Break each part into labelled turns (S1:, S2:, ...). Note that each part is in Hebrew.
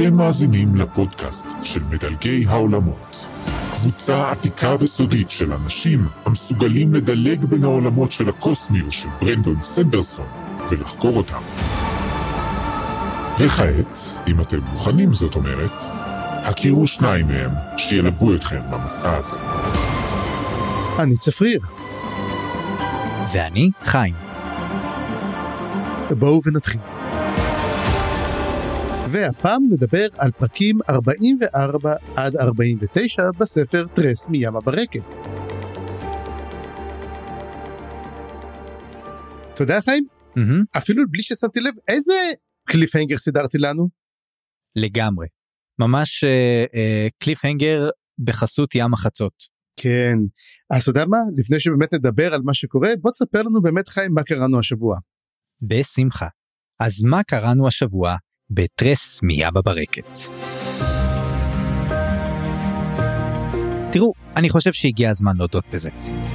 S1: אתם מאזינים לפודקאסט של מדלגי העולמות. קבוצה עתיקה וסודית של אנשים המסוגלים לדלג בין העולמות של הקוסמיות של ברנדון סנדרסון ולחקור אותם. וכעת, אם אתם מוכנים זאת אומרת, הכירו שניים מהם שילוו אתכם במסע הזה.
S2: אני צפריר.
S3: ואני חיים.
S2: בואו ונתחיל. והפעם נדבר על פרקים 44 עד 49 בספר טרס מים הברקת. אתה יודע חיים?
S3: מהמם,
S2: אפילו בלי ששמתי לב איזה קליפהנגר סידרתי לנו.
S3: לגמרי. ממש אה, אה, קליפהנגר בחסות ים החצות.
S2: כן. אז אתה יודע מה? לפני שבאמת נדבר על מה שקורה, בוא תספר לנו באמת חיים מה קראנו השבוע.
S3: בשמחה. אז מה קראנו השבוע בטרס מיאבה ברקת? תראו, אני חושב שהגיע הזמן להודות בזה.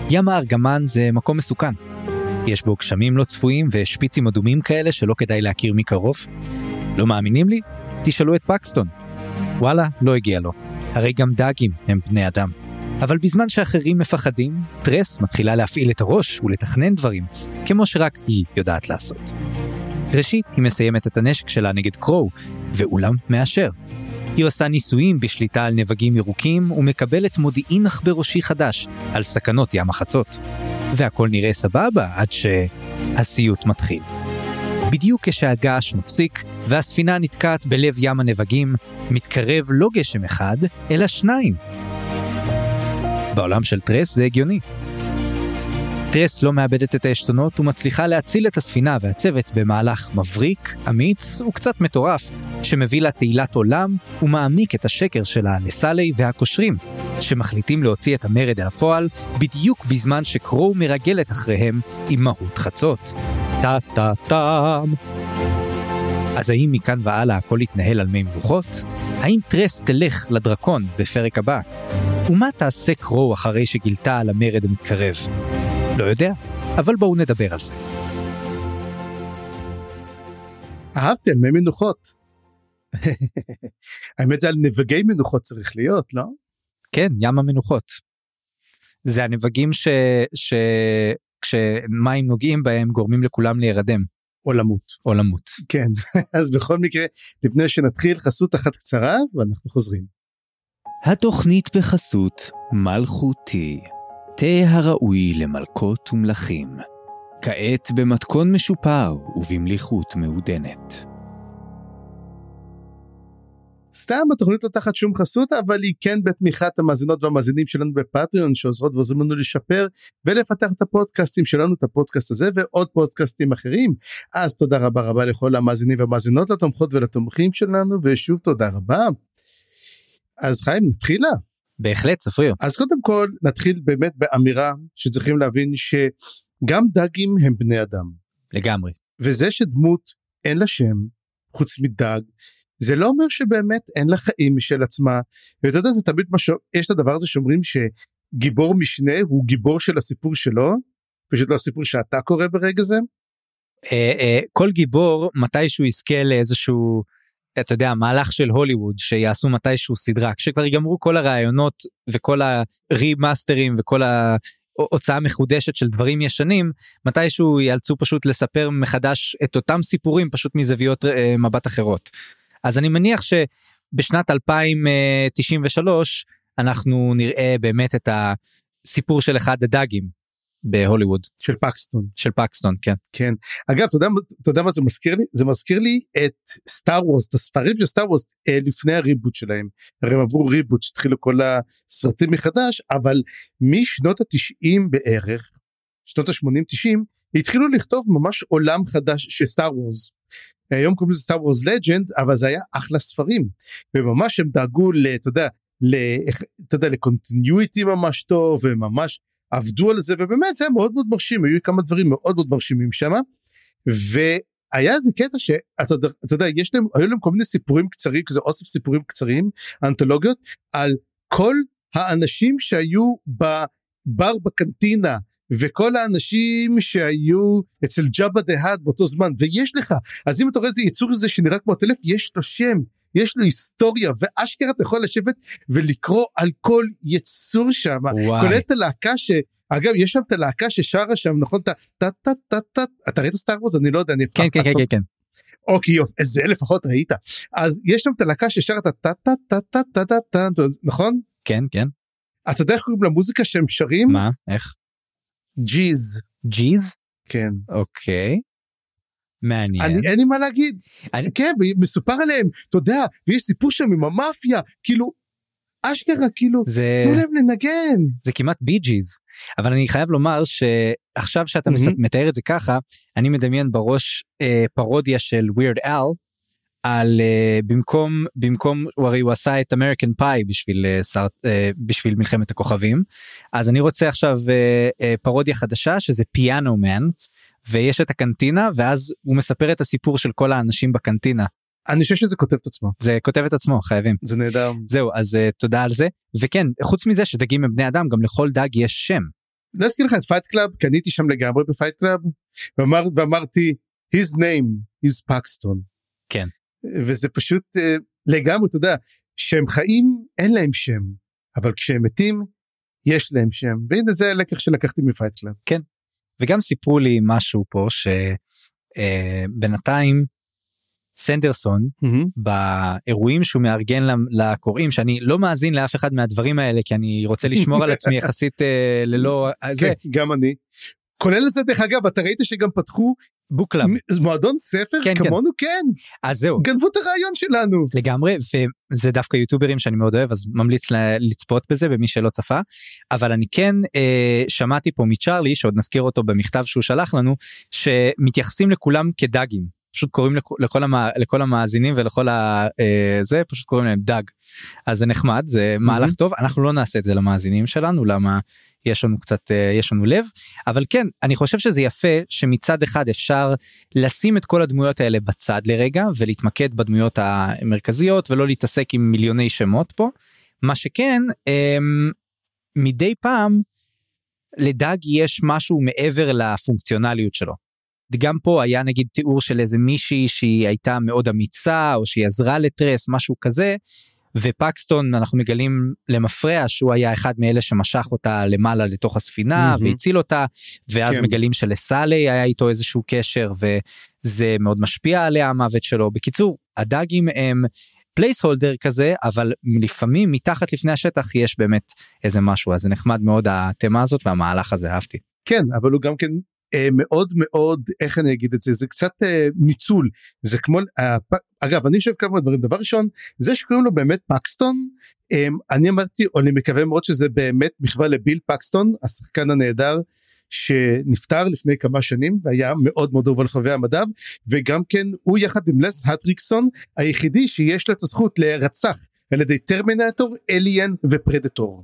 S3: ים הארגמן זה מקום מסוכן. יש בו גשמים לא צפויים ושפיצים אדומים כאלה שלא כדאי להכיר מקרוב. לא מאמינים לי? תשאלו את פקסטון. וואלה, לא הגיע לו. הרי גם דגים הם בני אדם. אבל בזמן שאחרים מפחדים, טרס מתחילה להפעיל את הראש ולתכנן דברים, כמו שרק היא יודעת לעשות. ראשית, היא מסיימת את הנשק שלה נגד קרואו, ואולם מאשר. היא עושה ניסויים בשליטה על נבגים ירוקים ומקבלת מודיעין עכבראשי חדש על סכנות ים החצות. והכל נראה סבבה עד שהסיוט מתחיל. בדיוק כשהגעש מפסיק והספינה נתקעת בלב ים הנבגים, מתקרב לא גשם אחד, אלא שניים. בעולם של טרס זה הגיוני. טרס לא מאבדת את העשתונות ומצליחה להציל את הספינה והצוות במהלך מבריק, אמיץ וקצת מטורף, שמביא לה תהילת עולם ומעמיק את השקר שלה לסאלי והקושרים, שמחליטים להוציא את המרד אל הפועל בדיוק בזמן שקרואו מרגלת אחריהם עם מהות חצות. טה טה טם. אז האם מכאן והלאה הכל יתנהל על מי מלוכות? האם טרס תלך לדרקון בפרק הבא? ומה תעשה קרואו אחרי שגילתה על המרד המתקרב? לא יודע, אבל בואו נדבר על זה.
S2: אהבתי על מי מנוחות. האמת זה על נבגי מנוחות צריך להיות, לא?
S3: כן, ים המנוחות. זה הנבגים ש... ש... כשמים נוגעים בהם גורמים לכולם להירדם
S2: או למות.
S3: או למות.
S2: כן. אז בכל מקרה, לפני שנתחיל חסות אחת קצרה ואנחנו חוזרים.
S3: התוכנית בחסות מלכותי, תה הראוי למלכות ומלכים. כעת במתכון משופר ובמליחות מעודנת.
S2: סתם התוכנית לא תחת שום חסות אבל היא כן בתמיכת המאזינות והמאזינים שלנו בפטריון שעוזרות ועוזרים לנו לשפר ולפתח את הפודקאסטים שלנו את הפודקאסט הזה ועוד פודקאסטים אחרים אז תודה רבה רבה לכל המאזינים והמאזינות לתומכות ולתומכים שלנו ושוב תודה רבה. אז חיים נתחילה
S3: בהחלט, צפריר.
S2: אז קודם כל נתחיל באמת באמירה שצריכים להבין שגם דגים הם בני אדם
S3: לגמרי.
S2: וזה שדמות אין לה שם חוץ מדג זה לא אומר שבאמת אין לה חיים משל עצמה ואתה יודע זה תמיד מה שיש את הדבר הזה שאומרים שגיבור משנה הוא גיבור של הסיפור שלו פשוט לא הסיפור שאתה קורא ברגע זה.
S3: אה, אה, כל גיבור מתישהו יזכה לאיזשהו אתה יודע מהלך של הוליווד שיעשו מתישהו סדרה כשכבר ייגמרו כל הרעיונות וכל הרימאסטרים וכל ההוצאה מחודשת של דברים ישנים מתישהו יאלצו פשוט לספר מחדש את אותם סיפורים פשוט מזוויות אה, מבט אחרות. אז אני מניח שבשנת 2093 אנחנו נראה באמת את הסיפור של אחד הדגים בהוליווד
S2: של פקסטון
S3: של פקסטון כן
S2: כן אגב אתה יודע, אתה יודע מה זה מזכיר לי זה מזכיר לי את סטאר וורס את הספרים של סטאר וורס אה, לפני ה reboot שלהם הרי הם עברו reboot שהתחילו כל הסרטים מחדש אבל משנות התשעים בערך שנות ה-80 90 התחילו לכתוב ממש עולם חדש של סטאר וורס. היום קוראים לזה סטאר וורס Legends אבל זה היה אחלה ספרים וממש הם דאגו. אתה יודע. אתה יודע ל continuity ממש טוב וממש עבדו על זה ובאמת זה היה מאוד מאוד מרשים. היו כמה דברים מאוד מאוד מרשימים שם והיה איזה קטע שאתה אתה יודע יש להם היו להם כל מיני סיפורים קצרים כזה אוסף סיפורים קצרים אנתולוגיות על כל האנשים שהיו בבר בקנטינה וכל האנשים שהיו אצל ג'אבה דה האט באותו זמן. ויש לך אז אם אתה רואה איזה יצור הזה שנראה כמו הטלף יש לו שם יש לו היסטוריה ואשכרה אתה יכול לשבת ולקרוא על כל יצור שם. כולל את הלהקה ש... אגב יש שם את הלהקה ששרה שם נכון את ה... טה טה טה טה אתה ראית סטאר וורס אני לא יודע אני
S3: כן כן כן כן כן
S2: אוקיי יופי זה לפחות ראית אז יש שם את הלהקה ששרה את הטה טה טה טה טה טה טה נכון
S3: כן כן
S2: אתה יודע איך קוראים למוזיקה שהם שרים
S3: מה איך
S2: ג'יז
S3: ג'יז
S2: כן
S3: אוקיי מעניין.
S2: אני אין לי מה להגיד.
S3: אני-
S2: כן מסופר עליהם אתה יודע ויש סיפור שם עם המאפיה כאילו אשכרה כאילו
S3: זה
S2: תנו להם לנגן.
S3: זה כמעט בי ג'יז אבל אני חייב לומר שעכשיו שאתה. מס- מתאר את זה ככה אני מדמיין בראש אה, פרודיה של ווירד אל על אה, במקום במקום הוא הרי הוא עשה את American Pie בשביל אה, שר, אה, בשביל מלחמת הכוכבים. אז אני רוצה עכשיו אה, אה, פרודיה חדשה שזה Piano Man ויש את הקנטינה ואז הוא מספר את הסיפור של כל האנשים בקנטינה.
S2: אני חושב שזה כותב את עצמו.
S3: זה כותב את עצמו חייבים.
S2: זה נהדר.
S3: זהו אז אה, תודה על זה. וכן חוץ מזה שדגים הם בני אדם גם לכל דג יש שם.
S2: לא אזכיר לך את פייט קלאב קניתי שם לגמרי בפייט קלאב ואמר, ואמרתי his name is פקסטון.
S3: כן.
S2: וזה פשוט אה, לגמרי אתה יודע שהם חיים אין להם שם. אבל כשהם מתים יש להם שם. והנה זה הלקח שלקחתי מפייט קלאב.
S3: וגם סיפרו לי משהו פה שבינתיים סנדרסון באירועים שהוא מארגן לקוראים שאני לא מאזין לאף אחד מהדברים האלה כי אני רוצה לשמור על עצמי יחסית אה, ללא אה, זה
S2: כן, גם אני. כולל לזה דרך אגב אתה ראית שגם פתחו
S3: book
S2: club מועדון ספר?
S3: כן, כן.
S2: כמונו כן.
S3: אז זהו.
S2: גנבו את הרעיון שלנו.
S3: לגמרי וזה דווקא יוטיוברים שאני מאוד אוהב אז ממליץ לצפות בזה במי שלא צפה. אבל אני כן אה, שמעתי פה מצ'רלי שעוד נזכיר אותו במכתב שהוא שלח לנו שמתייחסים לכולם כדגים. פשוט קוראים לכ- לכל, המ... לכל המאזינים ולכל ה... אה, זה פשוט קוראים להם דג. אז זה נחמד זה מהלך טוב. אנחנו לא נעשה את זה למאזינים שלנו למה יש לנו קצת אה, יש לנו לב אבל כן אני חושב שזה יפה שמצד אחד אפשר לשים את כל הדמויות האלה בצד לרגע ולהתמקד בדמויות המרכזיות ולא להתעסק עם מיליוני שמות פה. מה שכן אמ, מדי פעם לדג יש משהו מעבר לפונקציונליות שלו. גם פה היה נגיד תיאור של איזה מישהי שהיא הייתה מאוד אמיצה או שהיא עזרה לטרס משהו כזה ופקסטון אנחנו מגלים למפרע שהוא היה אחד מאלה שמשך אותה למעלה לתוך הספינה
S2: מהמם.
S3: והציל אותה ואז
S2: כן.
S3: מגלים שלסאלי היה איתו איזשהו קשר וזה מאוד משפיע עליה המוות שלו בקיצור הדגים הם placeholder כזה אבל לפעמים מתחת לפני השטח יש באמת איזה משהו אז זה נחמד מאוד התמה הזאת והמהלך הזה אהבתי.
S2: כן אבל הוא גם כן מאוד מאוד איך אני אגיד את זה זה קצת אה, ניצול זה כמו אה, אגב אני חושב כמה דברים דבר ראשון זה שקוראים לו באמת פקסטון אה, אני אמרתי או אני מקווה מאוד שזה באמת מחווה לביל פקסטון השחקן הנהדר שנפטר לפני כמה שנים והיה מאוד מאוד אהוב על חובבי המדב וגם כן הוא יחד עם לס הטריקסון היחידי שיש לו את הזכות להירצח על ידי טרמינטור אליאן ופרדטור.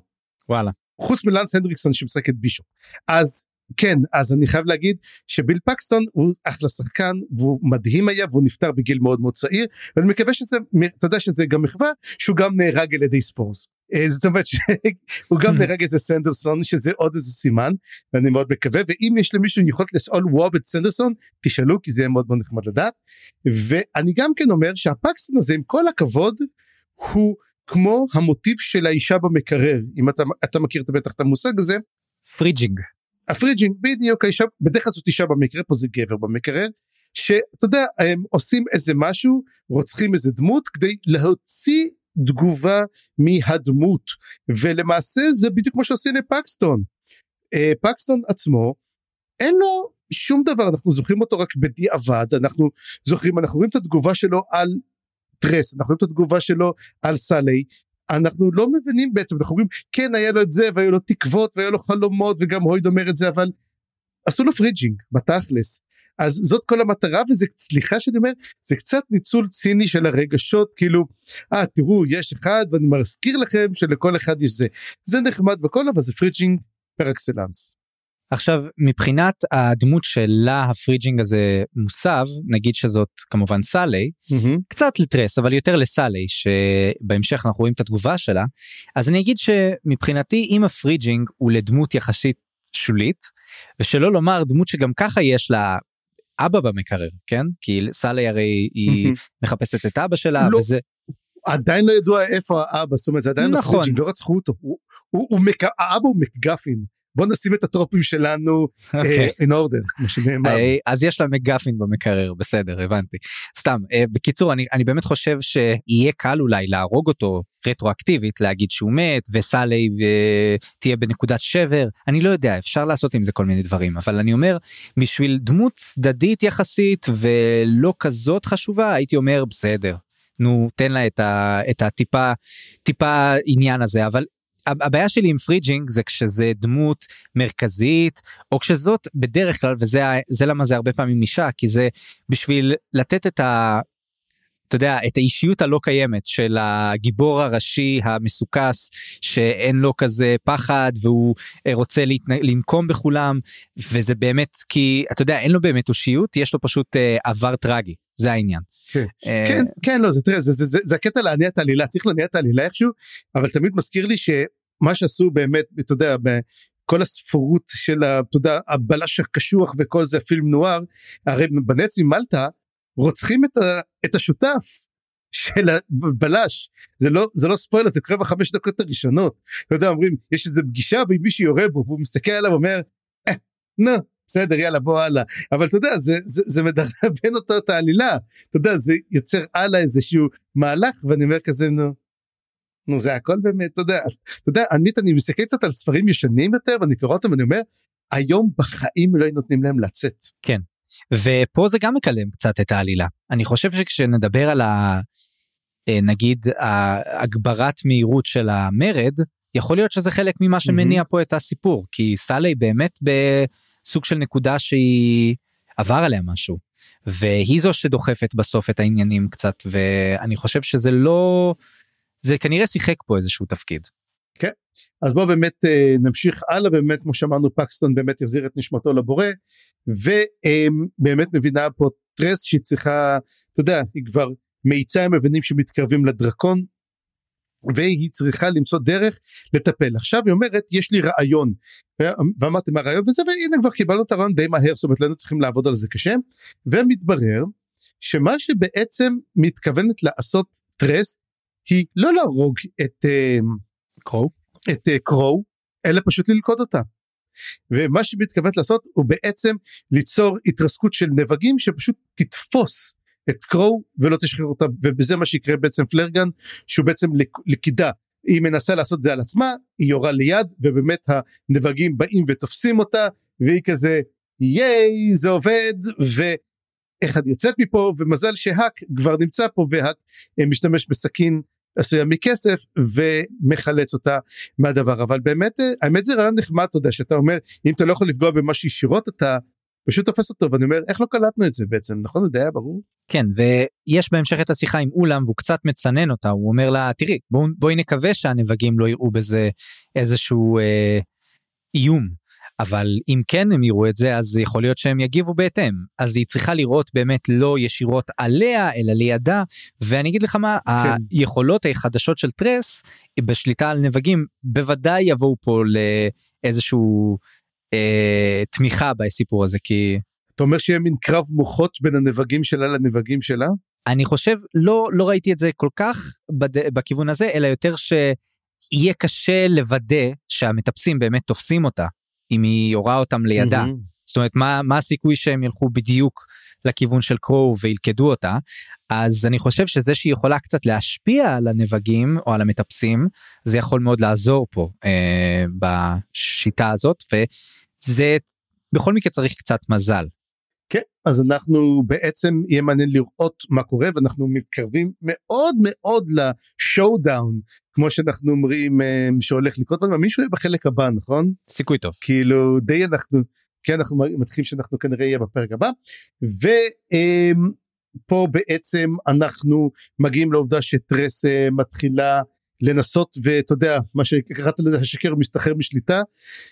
S3: וואלה.
S2: חוץ מלנס הנדריקסון שמשחק את בישופ אז כן אז אני חייב להגיד שביל פקסטון הוא אחלה שחקן והוא מדהים היה והוא נפטר בגיל מאוד מאוד צעיר ואני מקווה שזה אתה יודע שזה גם מחווה שהוא גם נהרג על ידי ספורס. אה, זאת אומרת שהוא גם נהרג אצל סנדרסון שזה עוד איזה סימן ואני מאוד מקווה ואם יש למישהו יכולת לשאול WoB את סנדרסון תשאלו כי זה יהיה מאוד מאוד נחמד לדעת ואני גם כן אומר שהפקסטון הזה עם כל הכבוד הוא כמו המוטיב של האישה במקרר אם אתה אתה מכיר את בטח את המושג הזה
S3: fridging.
S2: ה fridging בדיוק האישה בדרך כלל זאת אישה במקרה פה זה גבר במקרר שאתה יודע הם עושים איזה משהו רוצחים איזה דמות כדי להוציא תגובה מהדמות ולמעשה זה בדיוק כמו שעושים לפקסטון. אה, פקסטון עצמו אין לו שום דבר אנחנו זוכרים אותו רק בדיעבד אנחנו זוכרים אנחנו רואים את התגובה שלו על טרס אנחנו רואים את התגובה שלו על סאלי אנחנו לא מבינים בעצם אנחנו אומרים כן היה לו את זה והיו לו תקוות והיו לו חלומות וגם הויד אומר את זה אבל עשו לו fridging בתכלס אז זאת כל המטרה וזה סליחה שאני אומר זה קצת ניצול ציני של הרגשות כאילו אה תראו יש אחד ואני מזכיר לכם שלכל אחד יש זה זה נחמד וכל אבל זה fridging par excellence.
S3: עכשיו מבחינת הדמות שלה ה fridging הזה מוסב נגיד שזאת כמובן סאלי קצת לטרס אבל יותר לסאלי שבהמשך אנחנו רואים את התגובה שלה. אז אני אגיד שמבחינתי אם ה fridging הוא לדמות יחסית שולית ושלא לומר דמות שגם ככה יש לה אבא במקרר כן? כי סאלי הרי היא מחפשת את אבא שלה
S2: לא.
S3: וזה
S2: עדיין לא ידוע איפה האבא זאת אומרת זה עדיין
S3: נכון.
S2: לא לא רצחו אותו. הוא, הוא, הוא מק... האבא הוא מקגפין בוא נשים את הטרופים שלנו
S3: אוקיי.
S2: in order כמו שנאמר.
S3: אה, אז יש לה מגפין במקרר בסדר הבנתי סתם אה, בקיצור אני אני באמת חושב שיהיה קל אולי להרוג אותו רטרואקטיבית להגיד שהוא מת וסאלי אה, תהיה בנקודת שבר אני לא יודע אפשר לעשות עם זה כל מיני דברים אבל אני אומר בשביל דמות צדדית יחסית ולא כזאת חשובה הייתי אומר בסדר נו תן לה את, ה, את הטיפה טיפה עניין הזה אבל הבעיה שלי עם fridging זה כשזה דמות מרכזית או כשזאת בדרך כלל וזה זה למה זה הרבה פעמים אישה כי זה בשביל לתת את ה... אתה יודע את האישיות הלא קיימת של הגיבור הראשי המסוקס שאין לו כזה פחד והוא רוצה להתנ... לנקום בכולם וזה באמת כי אתה יודע אין לו באמת אושיות יש לו פשוט אה, עבר טרגי זה העניין.
S2: כן.
S3: אה,
S2: כן כן לא זה תראה זה, זה, זה, זה הקטע להניע את העלילה צריך להניע את העלילה איכשהו אבל תמיד מזכיר לי שמה שעשו באמת אתה יודע בכל הספרות של אתה יודע הבלש הקשוח וכל זה פילם נואר הרי בנץ ממלטה רוצחים את, ה, את השותף של הבלש זה לא זה לא ספוילר זה קורה בחמש דקות הראשונות אתה יודע אומרים יש איזה פגישה ועם מישהו יורה בו והוא מסתכל עליו ואומר אה, נו בסדר יאללה בוא הלאה. אבל אתה יודע זה זה, זה מדרבן אותו את העלילה. אתה יודע זה יוצר הלאה איזשהו מהלך ואני אומר כזה נו. נו זה הכל באמת אתה יודע. אז, אתה יודע עמית אני מסתכל קצת על ספרים ישנים יותר ואני קורא אותם ואני אומר היום בחיים לא נותנים להם לצאת.
S3: ופה זה גם מקלם קצת את העלילה. אני חושב שכשנדבר על ה... אה, נגיד הגברת מהירות של המרד יכול להיות שזה חלק ממה שמניע פה את הסיפור כי סאלי באמת בסוג של נקודה שהיא עבר עליה משהו. והיא זו שדוחפת בסוף את העניינים קצת ואני חושב שזה לא זה כנראה שיחק פה איזשהו תפקיד.
S2: אז בוא באמת אה, נמשיך הלאה ובאמת כמו שאמרנו פקסטון באמת החזיר את נשמתו לבורא ובאמת מבינה פה טרס שהיא צריכה אתה יודע היא כבר מאיצה הם מבינים שמתקרבים לדרקון והיא צריכה למצוא דרך לטפל עכשיו היא אומרת יש לי רעיון ואמרתי מה הרעיון וזה והנה כבר קיבלנו את הרעיון די מהר זאת אומרת לא היינו צריכים לעבוד על זה קשה ומתברר שמה שבעצם מתכוונת לעשות טרס היא לא להרוג את אה,
S3: קרו?
S2: את uh, קרו אלא פשוט ללכוד אותה. ומה שהיא מתכוונת לעשות הוא בעצם ליצור התרסקות של נבגים שפשוט תתפוס את קרו ולא תשחרר אותה ובזה מה שיקרה בעצם פלרגן שהוא בעצם לכידה היא מנסה לעשות את זה על עצמה היא יורה ליד ובאמת הנבגים באים ותופסים אותה והיא כזה ייי זה עובד ואיך אני יוצאת מפה ומזל שהאק כבר נמצא פה והאק אה, משתמש בסכין עשויה מכסף ומחלץ אותה מהדבר. אבל באמת אה, האמת זה רעיון נחמד אתה יודע שאתה אומר אם אתה לא יכול לפגוע במשהו ישירות אתה פשוט תופס אותו ואני אומר איך לא קלטנו את זה בעצם נכון זה די היה ברור.
S3: כן ויש בהמשך את השיחה עם אולם והוא קצת מצנן אותה הוא אומר לה תראי בוא, בואי נקווה שהנבגים לא יראו בזה איזשהו אה, איום אבל אם כן הם יראו את זה אז יכול להיות שהם יגיבו בהתאם אז היא צריכה לראות באמת לא ישירות עליה אלא לידה ואני אגיד לך מה כן. היכולות החדשות של טרס בשליטה על נבגים בוודאי יבואו פה לאיזשהו אה, תמיכה בסיפור הזה כי
S2: אתה אומר שיהיה מין קרב מוחות בין הנבגים שלה לנבגים שלה?
S3: אני חושב לא לא ראיתי את זה כל כך בד... בכיוון הזה אלא יותר שיהיה קשה לוודא שהמטפסים באמת תופסים אותה אם היא יורה אותם לידה. Mm-hmm. זאת אומרת מה מה הסיכוי שהם ילכו בדיוק לכיוון של קרו וילכדו אותה אז אני חושב שזה שהיא יכולה קצת להשפיע על הנבגים או על המטפסים זה יכול מאוד לעזור פה אה, בשיטה הזאת וזה בכל מקרה צריך קצת מזל.
S2: כן אז אנחנו בעצם יהיה מעניין לראות מה קורה ואנחנו מתקרבים מאוד מאוד לשואו דאון כמו שאנחנו אומרים אה, שהולך לקרות לנו מישהו יהיה בחלק הבא נכון?
S3: סיכוי טוב.
S2: כאילו די אנחנו כן אנחנו מתחילים שאנחנו כנראה יהיה בפרק הבא ופה בעצם אנחנו מגיעים לעובדה שטרס אה, מתחילה לנסות ואתה יודע מה שקראת לזה השקר מסתחרר משליטה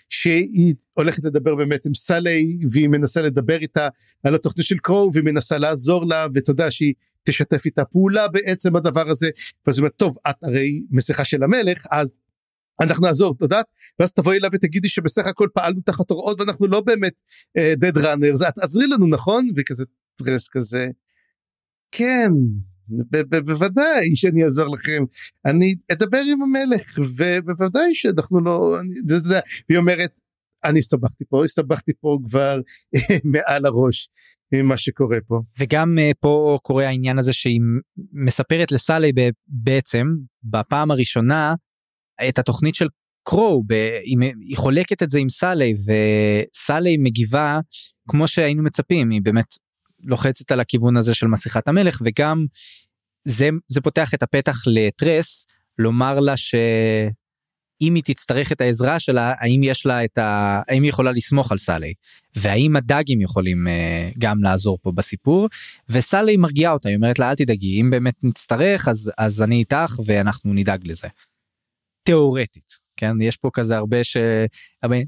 S2: שהיא הולכת לדבר באמת עם סאלי והיא מנסה לדבר איתה על התוכנית של קרו והיא מנסה לעזור לה ואתה יודע שהיא תשתף איתה פעולה בעצם הדבר הזה. ואז היא אומרת טוב את הרי מסכה של המלך אז אנחנו נעזור את יודעת? ואז תבואי אליו ותגידי שבסך הכל פעלנו תחת הוראות ואנחנו לא באמת דד uh, ראנר את עזרי לנו נכון? וכזה טרס כזה. כן בוודאי שאני אעזור לכם אני אדבר עם המלך ובוודאי שאנחנו לא היא אומרת אני הסתבכתי פה הסתבכתי פה כבר מעל הראש מה שקורה פה.
S3: וגם uh, פה קורה העניין הזה שהיא מספרת לסאלי בעצם בפעם הראשונה את התוכנית של קרו היא, היא חולקת את זה עם סאלי וסאלי מגיבה כמו שהיינו מצפים היא באמת לוחצת על הכיוון הזה של מסכת המלך וגם זה זה פותח את הפתח לטרס לומר לה שאם היא תצטרך את העזרה שלה האם יש לה את ה... האם היא יכולה לסמוך על סאלי? והאם הדאגים יכולים uh, גם לעזור פה בסיפור? וסאלי מרגיעה אותה היא אומרת לה אל תדאגי אם באמת נצטרך אז אז אני איתך ואנחנו נדאג לזה. תיאורטית כן? יש פה כזה הרבה ש...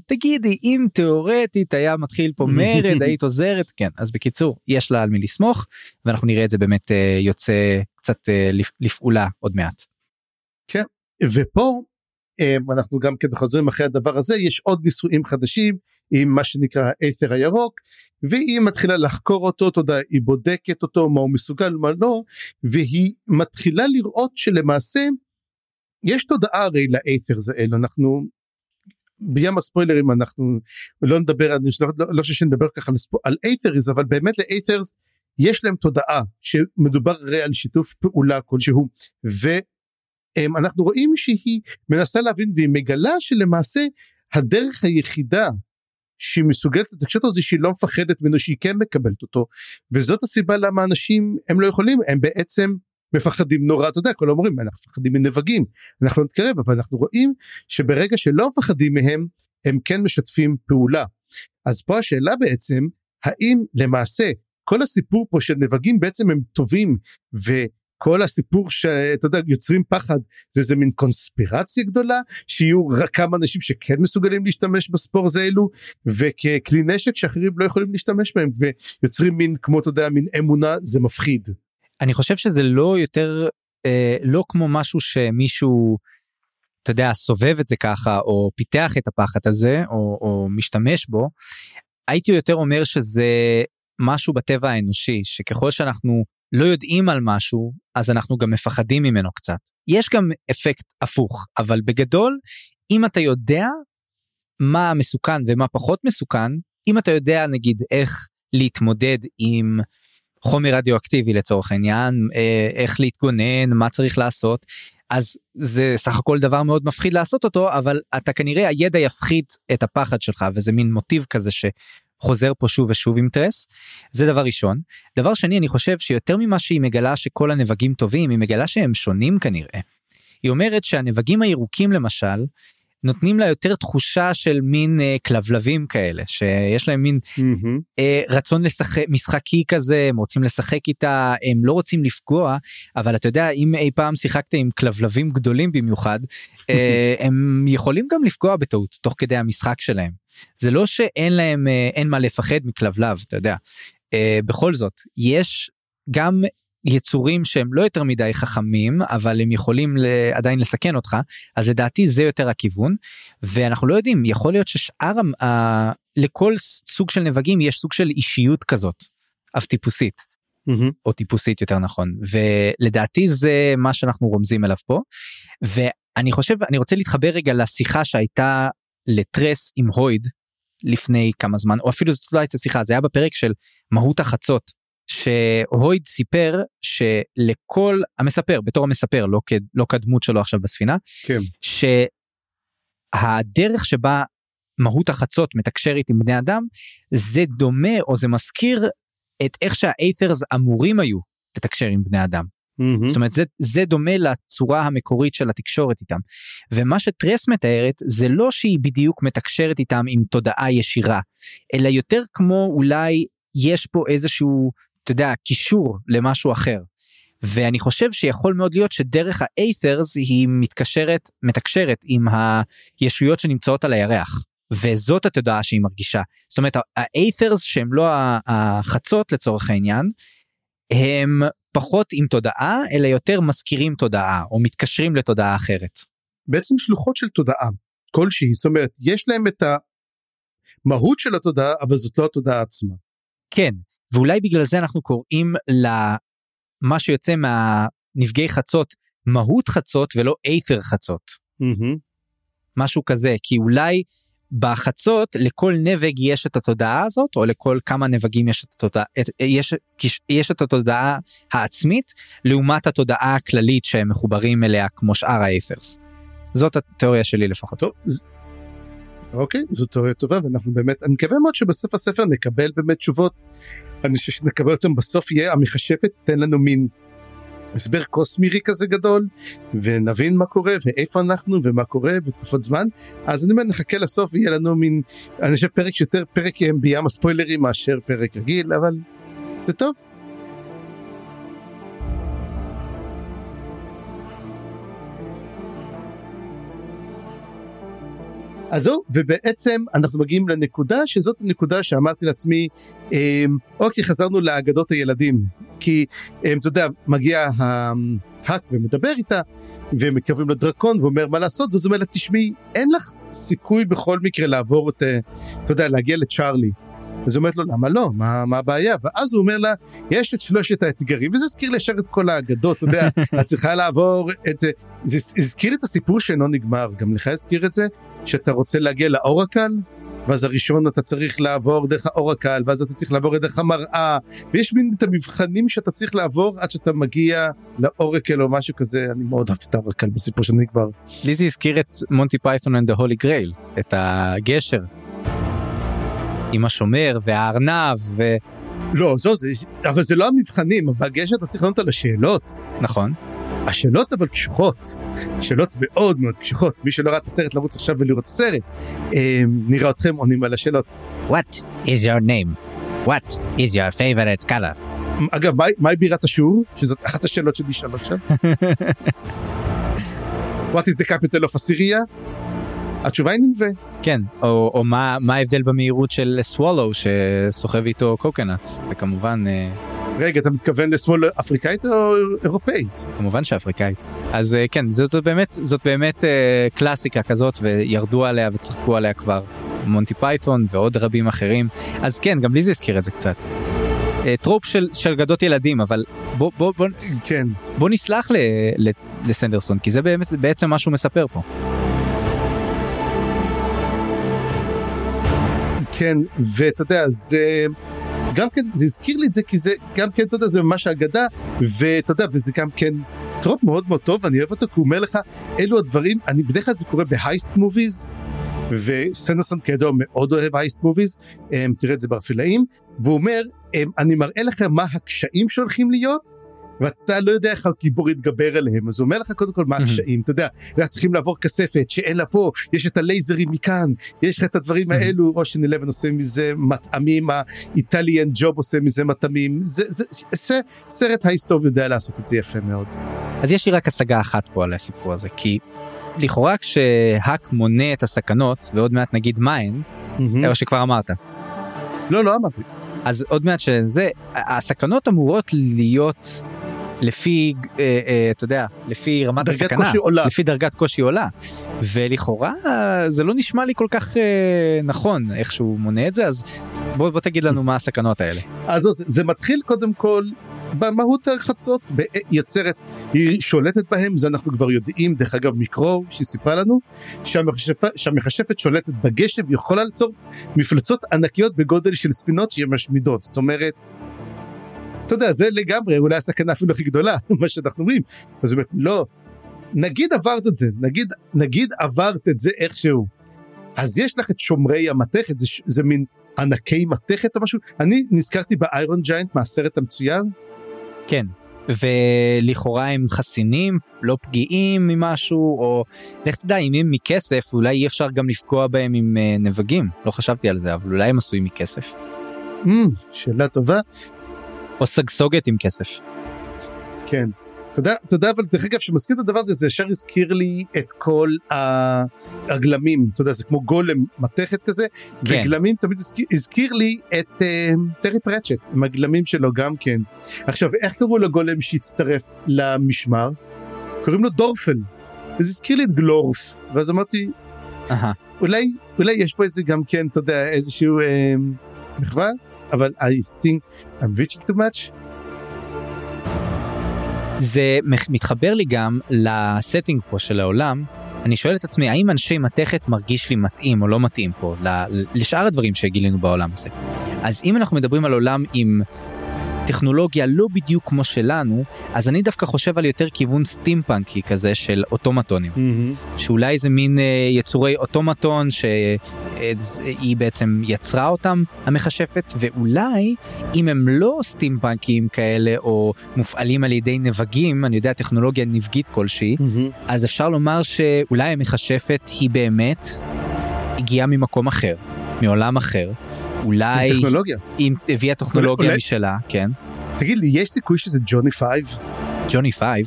S3: תגידי אם תיאורטית היה מתחיל פה מרד היית עוזרת כן. אז בקיצור יש לה על מי לסמוך ואנחנו נראה את זה באמת אה, יוצא קצת אה, לפעולה עוד מעט.
S2: כן. ופה אה, אנחנו גם כן חוזרים אחרי הדבר הזה יש עוד ניסויים חדשים עם מה שנקרא האתר הירוק והיא מתחילה לחקור אותו יודע היא בודקת אותו מה הוא מסוגל מה לא והיא מתחילה לראות שלמעשה יש תודעה הרי לאייתרס האלו אנחנו בים הספוילרים אנחנו לא נדבר אני לא, לא חושב שנדבר ככה על אייתרס אבל באמת לאייתרס יש להם תודעה שמדובר הרי על שיתוף פעולה כלשהו ואנחנו רואים שהיא מנסה להבין והיא מגלה שלמעשה הדרך היחידה שהיא מסוגלת לתקשר אותו זה שהיא לא מפחדת ממנו שהיא כן מקבלת אותו וזאת הסיבה למה אנשים הם לא יכולים הם בעצם מפחדים נורא אתה יודע כל אומרים אנחנו מפחדים מנבגים אנחנו לא נתקרב אבל אנחנו רואים שברגע שלא מפחדים מהם הם כן משתפים פעולה אז פה השאלה בעצם האם למעשה כל הסיפור פה של נבגים בעצם הם טובים וכל הסיפור שאתה יודע יוצרים פחד זה איזה מין קונספירציה גדולה שיהיו רק כמה אנשים שכן מסוגלים להשתמש בספור הזה אלו וככלי נשק שאחרים לא יכולים להשתמש בהם ויוצרים מין כמו אתה יודע מין אמונה זה מפחיד.
S3: אני חושב שזה לא יותר אה, לא כמו משהו שמישהו אתה יודע סובב את זה ככה או פיתח את הפחד הזה או, או משתמש בו. הייתי יותר אומר שזה משהו בטבע האנושי שככל שאנחנו לא יודעים על משהו אז אנחנו גם מפחדים ממנו קצת יש גם אפקט הפוך אבל בגדול אם אתה יודע מה מסוכן ומה פחות מסוכן אם אתה יודע נגיד איך להתמודד עם חומר רדיואקטיבי לצורך העניין אה, איך להתגונן מה צריך לעשות. אז זה סך הכל דבר מאוד מפחיד לעשות אותו אבל אתה כנראה הידע יפחית את הפחד שלך וזה מין מוטיב כזה שחוזר פה שוב ושוב עם טרס. זה דבר ראשון. דבר שני אני חושב שיותר ממה שהיא מגלה שכל הנבגים טובים היא מגלה שהם שונים כנראה. היא אומרת שהנבגים הירוקים למשל נותנים לה יותר תחושה של מין אה, כלבלבים כאלה שיש להם מין mm-hmm. אה, רצון לשחק משחקי כזה הם רוצים לשחק איתה הם לא רוצים לפגוע אבל אתה יודע אם אי פעם שיחקת עם כלבלבים גדולים במיוחד אה, הם יכולים גם לפגוע בטעות תוך כדי המשחק שלהם זה לא שאין להם אה, אין מה לפחד מכלבלב אתה יודע אה, בכל זאת יש גם יצורים שהם לא יותר מדי חכמים אבל הם יכולים עדיין לסכן אותך אז לדעתי זה יותר הכיוון. ואנחנו לא יודעים יכול להיות ששאר ה... לכל סוג של נבגים יש סוג של אישיות כזאת אף טיפוסית. mm-hmm. או טיפוסית יותר נכון. ולדעתי זה מה שאנחנו רומזים אליו פה. ואני חושב אני רוצה להתחבר רגע לשיחה שהייתה לטרס עם הויד לפני כמה זמן או אפילו זאת לא הייתה שיחה זה היה בפרק של מהות החצות שהויד סיפר שלכל המספר בתור המספר לא, כ, לא כדמות שלו עכשיו בספינה
S2: כן.
S3: שהדרך שבה מהות החצות מתקשרת עם בני אדם זה דומה או זה מזכיר את איך שהאיית'רס אמורים היו לתקשר עם בני אדם. Mm-hmm. זאת אומרת זה, זה דומה לצורה המקורית של התקשורת איתם ומה שטרס מתארת זה לא שהיא בדיוק מתקשרת איתם עם תודעה ישירה אלא יותר כמו אולי יש פה איזשהו אתה יודע, קישור למשהו אחר. ואני חושב שיכול מאוד להיות שדרך האיית'רס היא מתקשרת, מתקשרת עם הישויות שנמצאות על הירח. וזאת התודעה שהיא מרגישה. זאת אומרת האיית'רס שהם לא החצות לצורך העניין, הם פחות עם תודעה אלא יותר מזכירים תודעה או מתקשרים לתודעה אחרת.
S2: בעצם שלוחות של תודעה כלשהי זאת אומרת יש להם את המהות של התודעה אבל זאת לא התודעה עצמה.
S3: כן ואולי בגלל זה אנחנו קוראים מה שיוצא מהנפגעי חצות מהות חצות ולא אייתר חצות.
S2: מהמם.
S3: משהו כזה כי אולי בחצות לכל נבג יש את התודעה הזאת או לכל כמה נבגים יש את התודעה את, יש, יש את התודעה העצמית לעומת התודעה הכללית שהם מחוברים אליה כמו שאר האיית'רס. זאת התיאוריה שלי לפחות.
S2: טוב, אוקיי, זו תיאוריה טובה ואנחנו באמת, אני מקווה מאוד שבסוף הספר נקבל באמת תשובות. אני חושב שנקבל אותם בסוף יהיה המכשפת תן לנו מין הסבר קוסמירי כזה גדול ונבין מה קורה ואיפה אנחנו ומה קורה בתקופות זמן אז אני אומר נחכה לסוף ויהיה לנו מין אני חושב פרק שיותר פרק יהיה בים הספוילרים מאשר פרק רגיל אבל זה טוב. אז זהו, ובעצם אנחנו מגיעים לנקודה שזאת הנקודה שאמרתי לעצמי, אמ, אוקיי, חזרנו לאגדות הילדים. כי אמ, אתה יודע, מגיע ההאק ומדבר איתה, ומתקרבים לדרקון ואומר מה לעשות, ואז הוא אומר לה, תשמעי, אין לך סיכוי בכל מקרה לעבור את, אתה יודע, להגיע לצ'ארלי. אז אומרת לו, למה לא? מה, מה הבעיה? ואז הוא אומר לה, יש את שלושת האתגרים, וזה הזכיר לי ישר את כל האגדות, אתה יודע, את צריכה לעבור את... זה הזכיר את הסיפור שאינו נגמר, גם לך הזכיר את זה, שאתה רוצה להגיע לאורקל, ואז הראשון אתה צריך לעבור דרך האורקל, ואז אתה צריך לעבור דרך המראה, ויש מין את המבחנים שאתה צריך לעבור עד שאתה מגיע ל oracle או משהו כזה, אני מאוד אהבתי את ה oracle בסיפור של נגמר.
S3: לי זה הזכיר את Monty Python and the Holy Grail את הגשר. עם השומר והארנב ו...
S2: לא, זו, זה, אבל זה לא המבחנים, בגשר אתה צריך לענות על השאלות.
S3: נכון.
S2: השאלות אבל קשוחות, שאלות מאוד מאוד קשוחות, מי שלא ראה את הסרט לרוץ עכשיו ולראות את הסרט, אה, נראה אתכם עונים על השאלות.
S3: What is your name? What is your favorite color?
S2: אגב, מהי- בירת אשור? שזאת אחת השאלות שנשאלות שם. What is the capital of Assyria? התשובה היא ננבה.
S3: כן, או, או מה, מה ההבדל במהירות של סוולו שסוחב איתו קוקנאץ, זה כמובן, אה,
S2: רגע, אתה מתכוון לשמאל אפריקאית או אירופאית?
S3: כמובן שאפריקאית. אז אה, כן, זאת באמת, זאת באמת אה, קלאסיקה כזאת וירדו עליה וצחקו עליה כבר מונטי פייתון ועוד רבים אחרים. אז כן, גם לי זה הזכיר את זה קצת. אה, trope של, של אגדות ילדים, אבל בוא, בוא, בוא,
S2: כן.
S3: בוא נסלח ל, ל, לסנדרסון, כי זה באמת, בעצם מה שהוא מספר פה.
S2: כן, ואתה יודע, זה... גם כן, זה הזכיר לי את זה, כי זה גם כן, אתה יודע, זה ממש אגדה, ואתה יודע, וזה גם כן trope מאוד מאוד טוב, אני אוהב אותו, כי הוא אומר לך, אלו הדברים, אני בדרך כלל זה קורה בהייסט מוביז, וסנדרסון כידוע מאוד אוהב הייסט מוביז, תראה את זה באפילאים, והוא אומר, אמ, אני מראה לכם מה הקשיים שהולכים להיות, ואתה לא יודע איך הגיבור יתגבר עליהם, אז הוא אומר לך קודם כל מה הקשיים, אתה יודע, צריכים לעבור כספת שאין לה פה, יש את הלייזרים מכאן, יש לך את הדברים האלו, אושן 11 עושה מזה מטעמים, האיטליאן ג'וב עושה מזה מטעמים, זה, זה, זה סרט ההיסטוב יודע לעשות את זה יפה מאוד.
S3: אז יש לי רק השגה אחת פה על הסיפור הזה, כי לכאורה כשהאק מונה את הסכנות, ועוד מעט נגיד מהן, או שכבר אמרת,
S2: לא, לא אמרתי.
S3: אז עוד מעט שזה, הסכנות אמורות להיות לפי, אה, אה, אתה יודע, לפי רמת הסכנה. לפי דרגת קושי עולה. ולכאורה זה לא נשמע לי כל כך אה, נכון איך שהוא מונה את זה, אז בוא, בוא תגיד לנו מה הסכנות האלה.
S2: אז זה, זה מתחיל קודם כל במהות החצות, יוצרת, היא שולטת בהם, זה אנחנו כבר יודעים, דרך אגב מקרו שהיא סיפרה לנו, שהמכשפה, שהמכשפת שולטת בגשם ויכולה ליצור מפלצות ענקיות בגודל של ספינות שהן משמידות, זאת אומרת, אתה יודע, זה לגמרי אולי הסכנה אפילו הכי גדולה, מה שאנחנו אומרים, אז באמת, לא, נגיד עברת את זה, נגיד, נגיד עברת את זה איכשהו, אז יש לך את שומרי המתכת, זה, זה מין ענקי מתכת או משהו, אני נזכרתי באיירון ג'יינט מהסרט המצויר,
S3: כן. ולכאורה הם חסינים, לא פגיעים ממשהו, או לך תדע, אם הם מכסף, אולי אי אפשר גם לפגוע בהם עם אה, נבגים. לא חשבתי על זה, אבל אולי הם עשויים מכסף.
S2: Mm, שאלה טובה,
S3: או סגסוגת עם כסף.
S2: כן. תודה, תודה, אבל דרך אגב, כשמזכיר את הדבר הזה, זה ישר הזכיר לי את כל הגלמים, אתה יודע, זה כמו גולם מתכת כזה,
S3: כן.
S2: וגלמים תמיד הזכיר, הזכיר לי את uh, טרי פרצ'ט, עם הגלמים שלו גם כן. עכשיו, איך קראו לגולם שהצטרף למשמר? קוראים לו דורפל, וזה הזכיר לי את גלורף, ואז אמרתי. אולי, אולי יש פה איזה גם כן, אתה יודע, איזשהו אה, מחווה, אבל I think I'm reaching too much.
S3: זה מתחבר לי גם לסטינג פה של העולם. אני שואל את עצמי האם אנשי מתכת מרגיש לי מתאים או לא מתאים פה לשאר הדברים שגילינו בעולם הזה. אז אם אנחנו מדברים על עולם עם טכנולוגיה לא בדיוק כמו שלנו, אז אני דווקא חושב על יותר כיוון סטימפאנקי כזה של אוטומטונים. Mm-hmm. שאולי זה מין אה, יצורי אוטומטון שהיא בעצם יצרה אותם המכשפת, ואולי אם הם לא סטימפאנקים כאלה או מופעלים על ידי נבגים, אני יודע טכנולוגיה נבגית כלשהי, mm-hmm. אז אפשר לומר שאולי המכשפה היא באמת הגיעה ממקום אחר, מעולם אחר. אולי
S2: עם טכנולוגיה.
S3: היא הביאה טכנולוגיה אולי... משלה, כן.
S2: תגיד לי, יש סיכוי שזה ג'וני פייב?
S3: ג'וני פייב?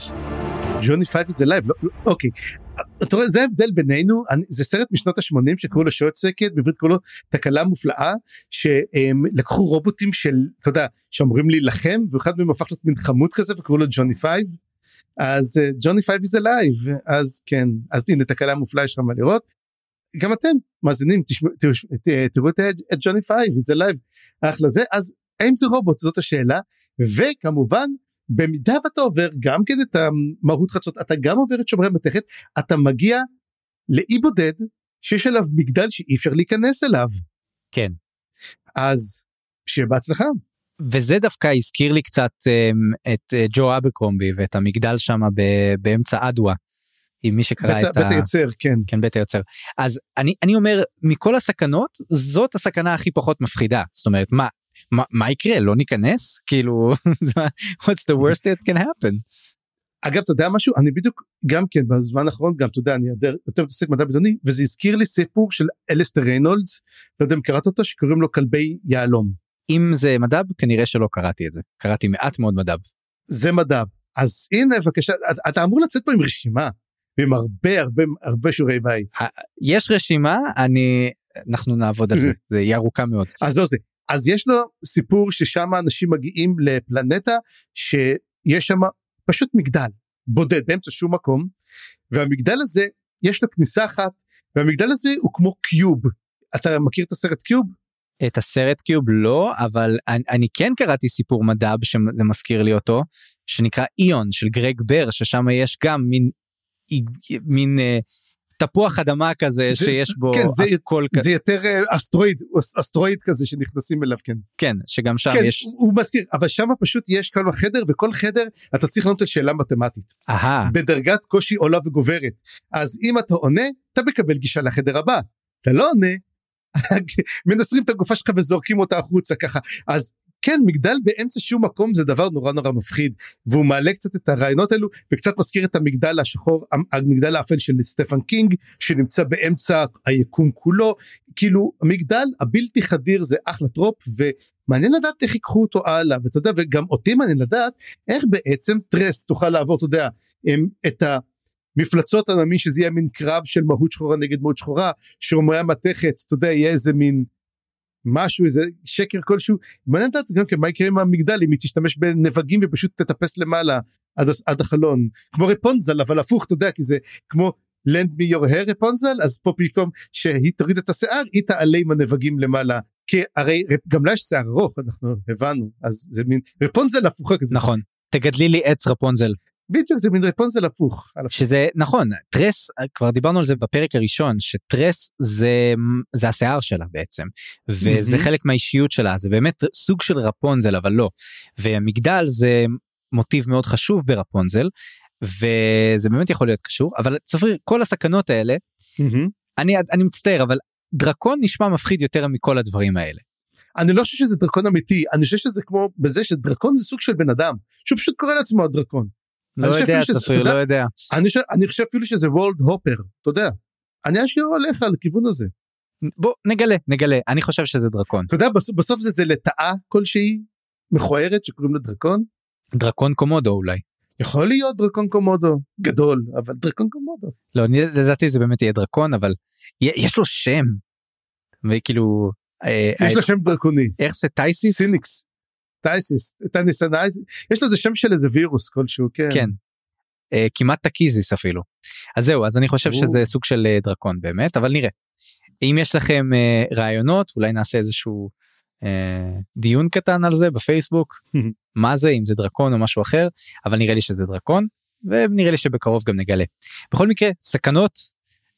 S2: Johnny Five is alive, לא, לא, אוקיי. אתה רואה, זה ההבדל בינינו, אני, זה סרט משנות ה-80 שקראו לו Short Circuit, בעברית קראו לו תקלה מופלאה, שהם לקחו רובוטים של, אתה יודע, שאמורים להילחם, ואחד מהם הפך להיות מין חמוד כזה וקראו לו ג'וני פייב. אז Johnny Five is alive, אז כן, אז הנה תקלה מופלאה יש לך מה לראות. גם אתם מאזינים תראו את, את Johnny Five is alive אחלה זה אז האם זה רובוט זאת השאלה וכמובן במידה ואתה עובר גם כן את המהות חצות אתה גם עובר את שומרי מתכת אתה מגיע לאי בודד שיש עליו מגדל שאי אפשר להיכנס אליו.
S3: כן.
S2: אז שיהיה בהצלחה.
S3: וזה דווקא הזכיר לי קצת um, את uh, ג'ו אבקרומבי ואת המגדל שם באמצע אדווה עם מי שקרא
S2: בית,
S3: את בית
S2: ה... היוצר כן
S3: כן בית היוצר אז אני אני אומר מכל הסכנות זאת הסכנה הכי פחות מפחידה זאת אומרת מה מה, מה יקרה לא ניכנס כאילו what's the worst that can happen.
S2: אגב אתה יודע משהו אני בדיוק גם כן בזמן האחרון גם אתה יודע אני יותר מתעסק מדע בדיוני וזה הזכיר לי סיפור של אלסטר ריינולדס לא יודע אם קראת אותו שקוראים לו כלבי יהלום.
S3: אם זה מדב כנראה שלא קראתי את זה קראתי מעט מאוד מדב.
S2: זה מדב אז הנה בבקשה אז אתה אמור לצאת פה עם רשימה עם הרבה הרבה הרבה שיעורי בית.
S3: יש רשימה אני אנחנו נעבוד על זה זה יהיה ארוכה מאוד.
S2: אז לא זה אז יש לו סיפור ששם אנשים מגיעים לפלנטה שיש שם פשוט מגדל בודד באמצע שום מקום והמגדל הזה יש לו כניסה אחת והמגדל הזה הוא כמו קיוב אתה מכיר את הסרט קיוב?
S3: את הסרט קיוב לא אבל אני, אני כן קראתי סיפור מדב שזה מזכיר לי אותו שנקרא איון של גרג בר ששם יש גם מין מין אה, תפוח אדמה כזה זה, שיש בו
S2: כן, זה, הכל כזה. זה יותר אה, אסטרואיד אסטרואיד כזה שנכנסים אליו כן
S3: כן שגם שם
S2: כן,
S3: יש
S2: הוא מזכיר אבל שם פשוט יש כל חדר וכל חדר אתה צריך לענות על שאלה מתמטית
S3: Aha.
S2: בדרגת קושי עולה וגוברת אז אם אתה עונה אתה מקבל גישה לחדר הבא אתה לא עונה מנסרים את הגופה שלך וזורקים אותה החוצה ככה אז כן מגדל באמצע שום מקום זה דבר נורא נורא מפחיד והוא מעלה קצת את הרעיונות האלו וקצת מזכיר את המגדל השחור המגדל האפל של סטפן קינג שנמצא באמצע היקום כולו. כאילו המגדל הבלתי חדיר זה אחלה trope ומעניין לדעת איך ייקחו אותו הלאה ואתה יודע וגם אותי מעניין לדעת איך בעצם טרס תוכל לעבור אתה יודע את ה... מפלצות ענמי שזה יהיה מין קרב של מהות שחורה נגד מהות שחורה שומרי המתכת אתה יודע יהיה איזה מין משהו איזה שקר כלשהו. מעניין לדעת גם כן מה יקרה עם המגדל אם היא תשתמש בנבגים ופשוט תטפס למעלה עד, עד החלון. כמו רפונזל אבל הפוך אתה יודע כי זה כמו לנד מי יור הר רפונזל אז פה פתאום שהיא תוריד את השיער היא תעלה עם הנבגים למעלה. כי הרי גם לה יש שיער ארוך אנחנו הבנו אז זה מין רפונזל הפוכה כזה.
S3: נכון. תגדלי לי עץ רפונזל
S2: בדיוק זה מין רפונזל הפוך.
S3: שזה נכון טרס כבר דיברנו על זה בפרק הראשון שטרס זה זה השיער שלה בעצם וזה חלק מהאישיות שלה זה באמת סוג של רפונזל אבל לא ומגדל זה מוטיב מאוד חשוב ברפונזל וזה באמת יכול להיות קשור אבל צפריר כל הסכנות האלה אני אני מצטער אבל דרקון נשמע מפחיד יותר מכל הדברים האלה.
S2: אני לא חושב שזה דרקון אמיתי אני חושב שזה כמו בזה שדרקון זה סוג של בן אדם שהוא פשוט קורא לעצמו הדרקון.
S3: לא יודע צפריר לא יודע.
S2: אני, ש... אני חושב אפילו שזה וולד הופר אתה יודע. אני אשאיר עליך לכיוון הזה.
S3: בוא נגלה נגלה אני חושב שזה דרקון.
S2: אתה יודע בסוף, בסוף זה זה לטאה כלשהי מכוערת שקוראים לה דרקון.
S3: דרקון קומודו אולי.
S2: יכול להיות דרקון קומודו גדול אבל דרקון קומודו.
S3: לא אני לדעתי זה באמת יהיה דרקון אבל יש לו שם. וכאילו
S2: אה, יש לו שם דרקוני.
S3: איך זה טייסיס?
S2: סיניקס. טייסיס, טניסנייז, יש לו איזה שם של איזה וירוס כלשהו, כן.
S3: כן. Uh, כמעט טקיזיס אפילו. אז זהו, אז אני חושב או. שזה סוג של uh, דרקון באמת, אבל נראה. אם יש לכם uh, רעיונות, אולי נעשה איזשהו אה, דיון קטן על זה בפייסבוק מה זה אם זה דרקון או משהו אחר אבל נראה לי שזה דרקון ונראה לי שבקרוב גם נגלה. בכל מקרה סכנות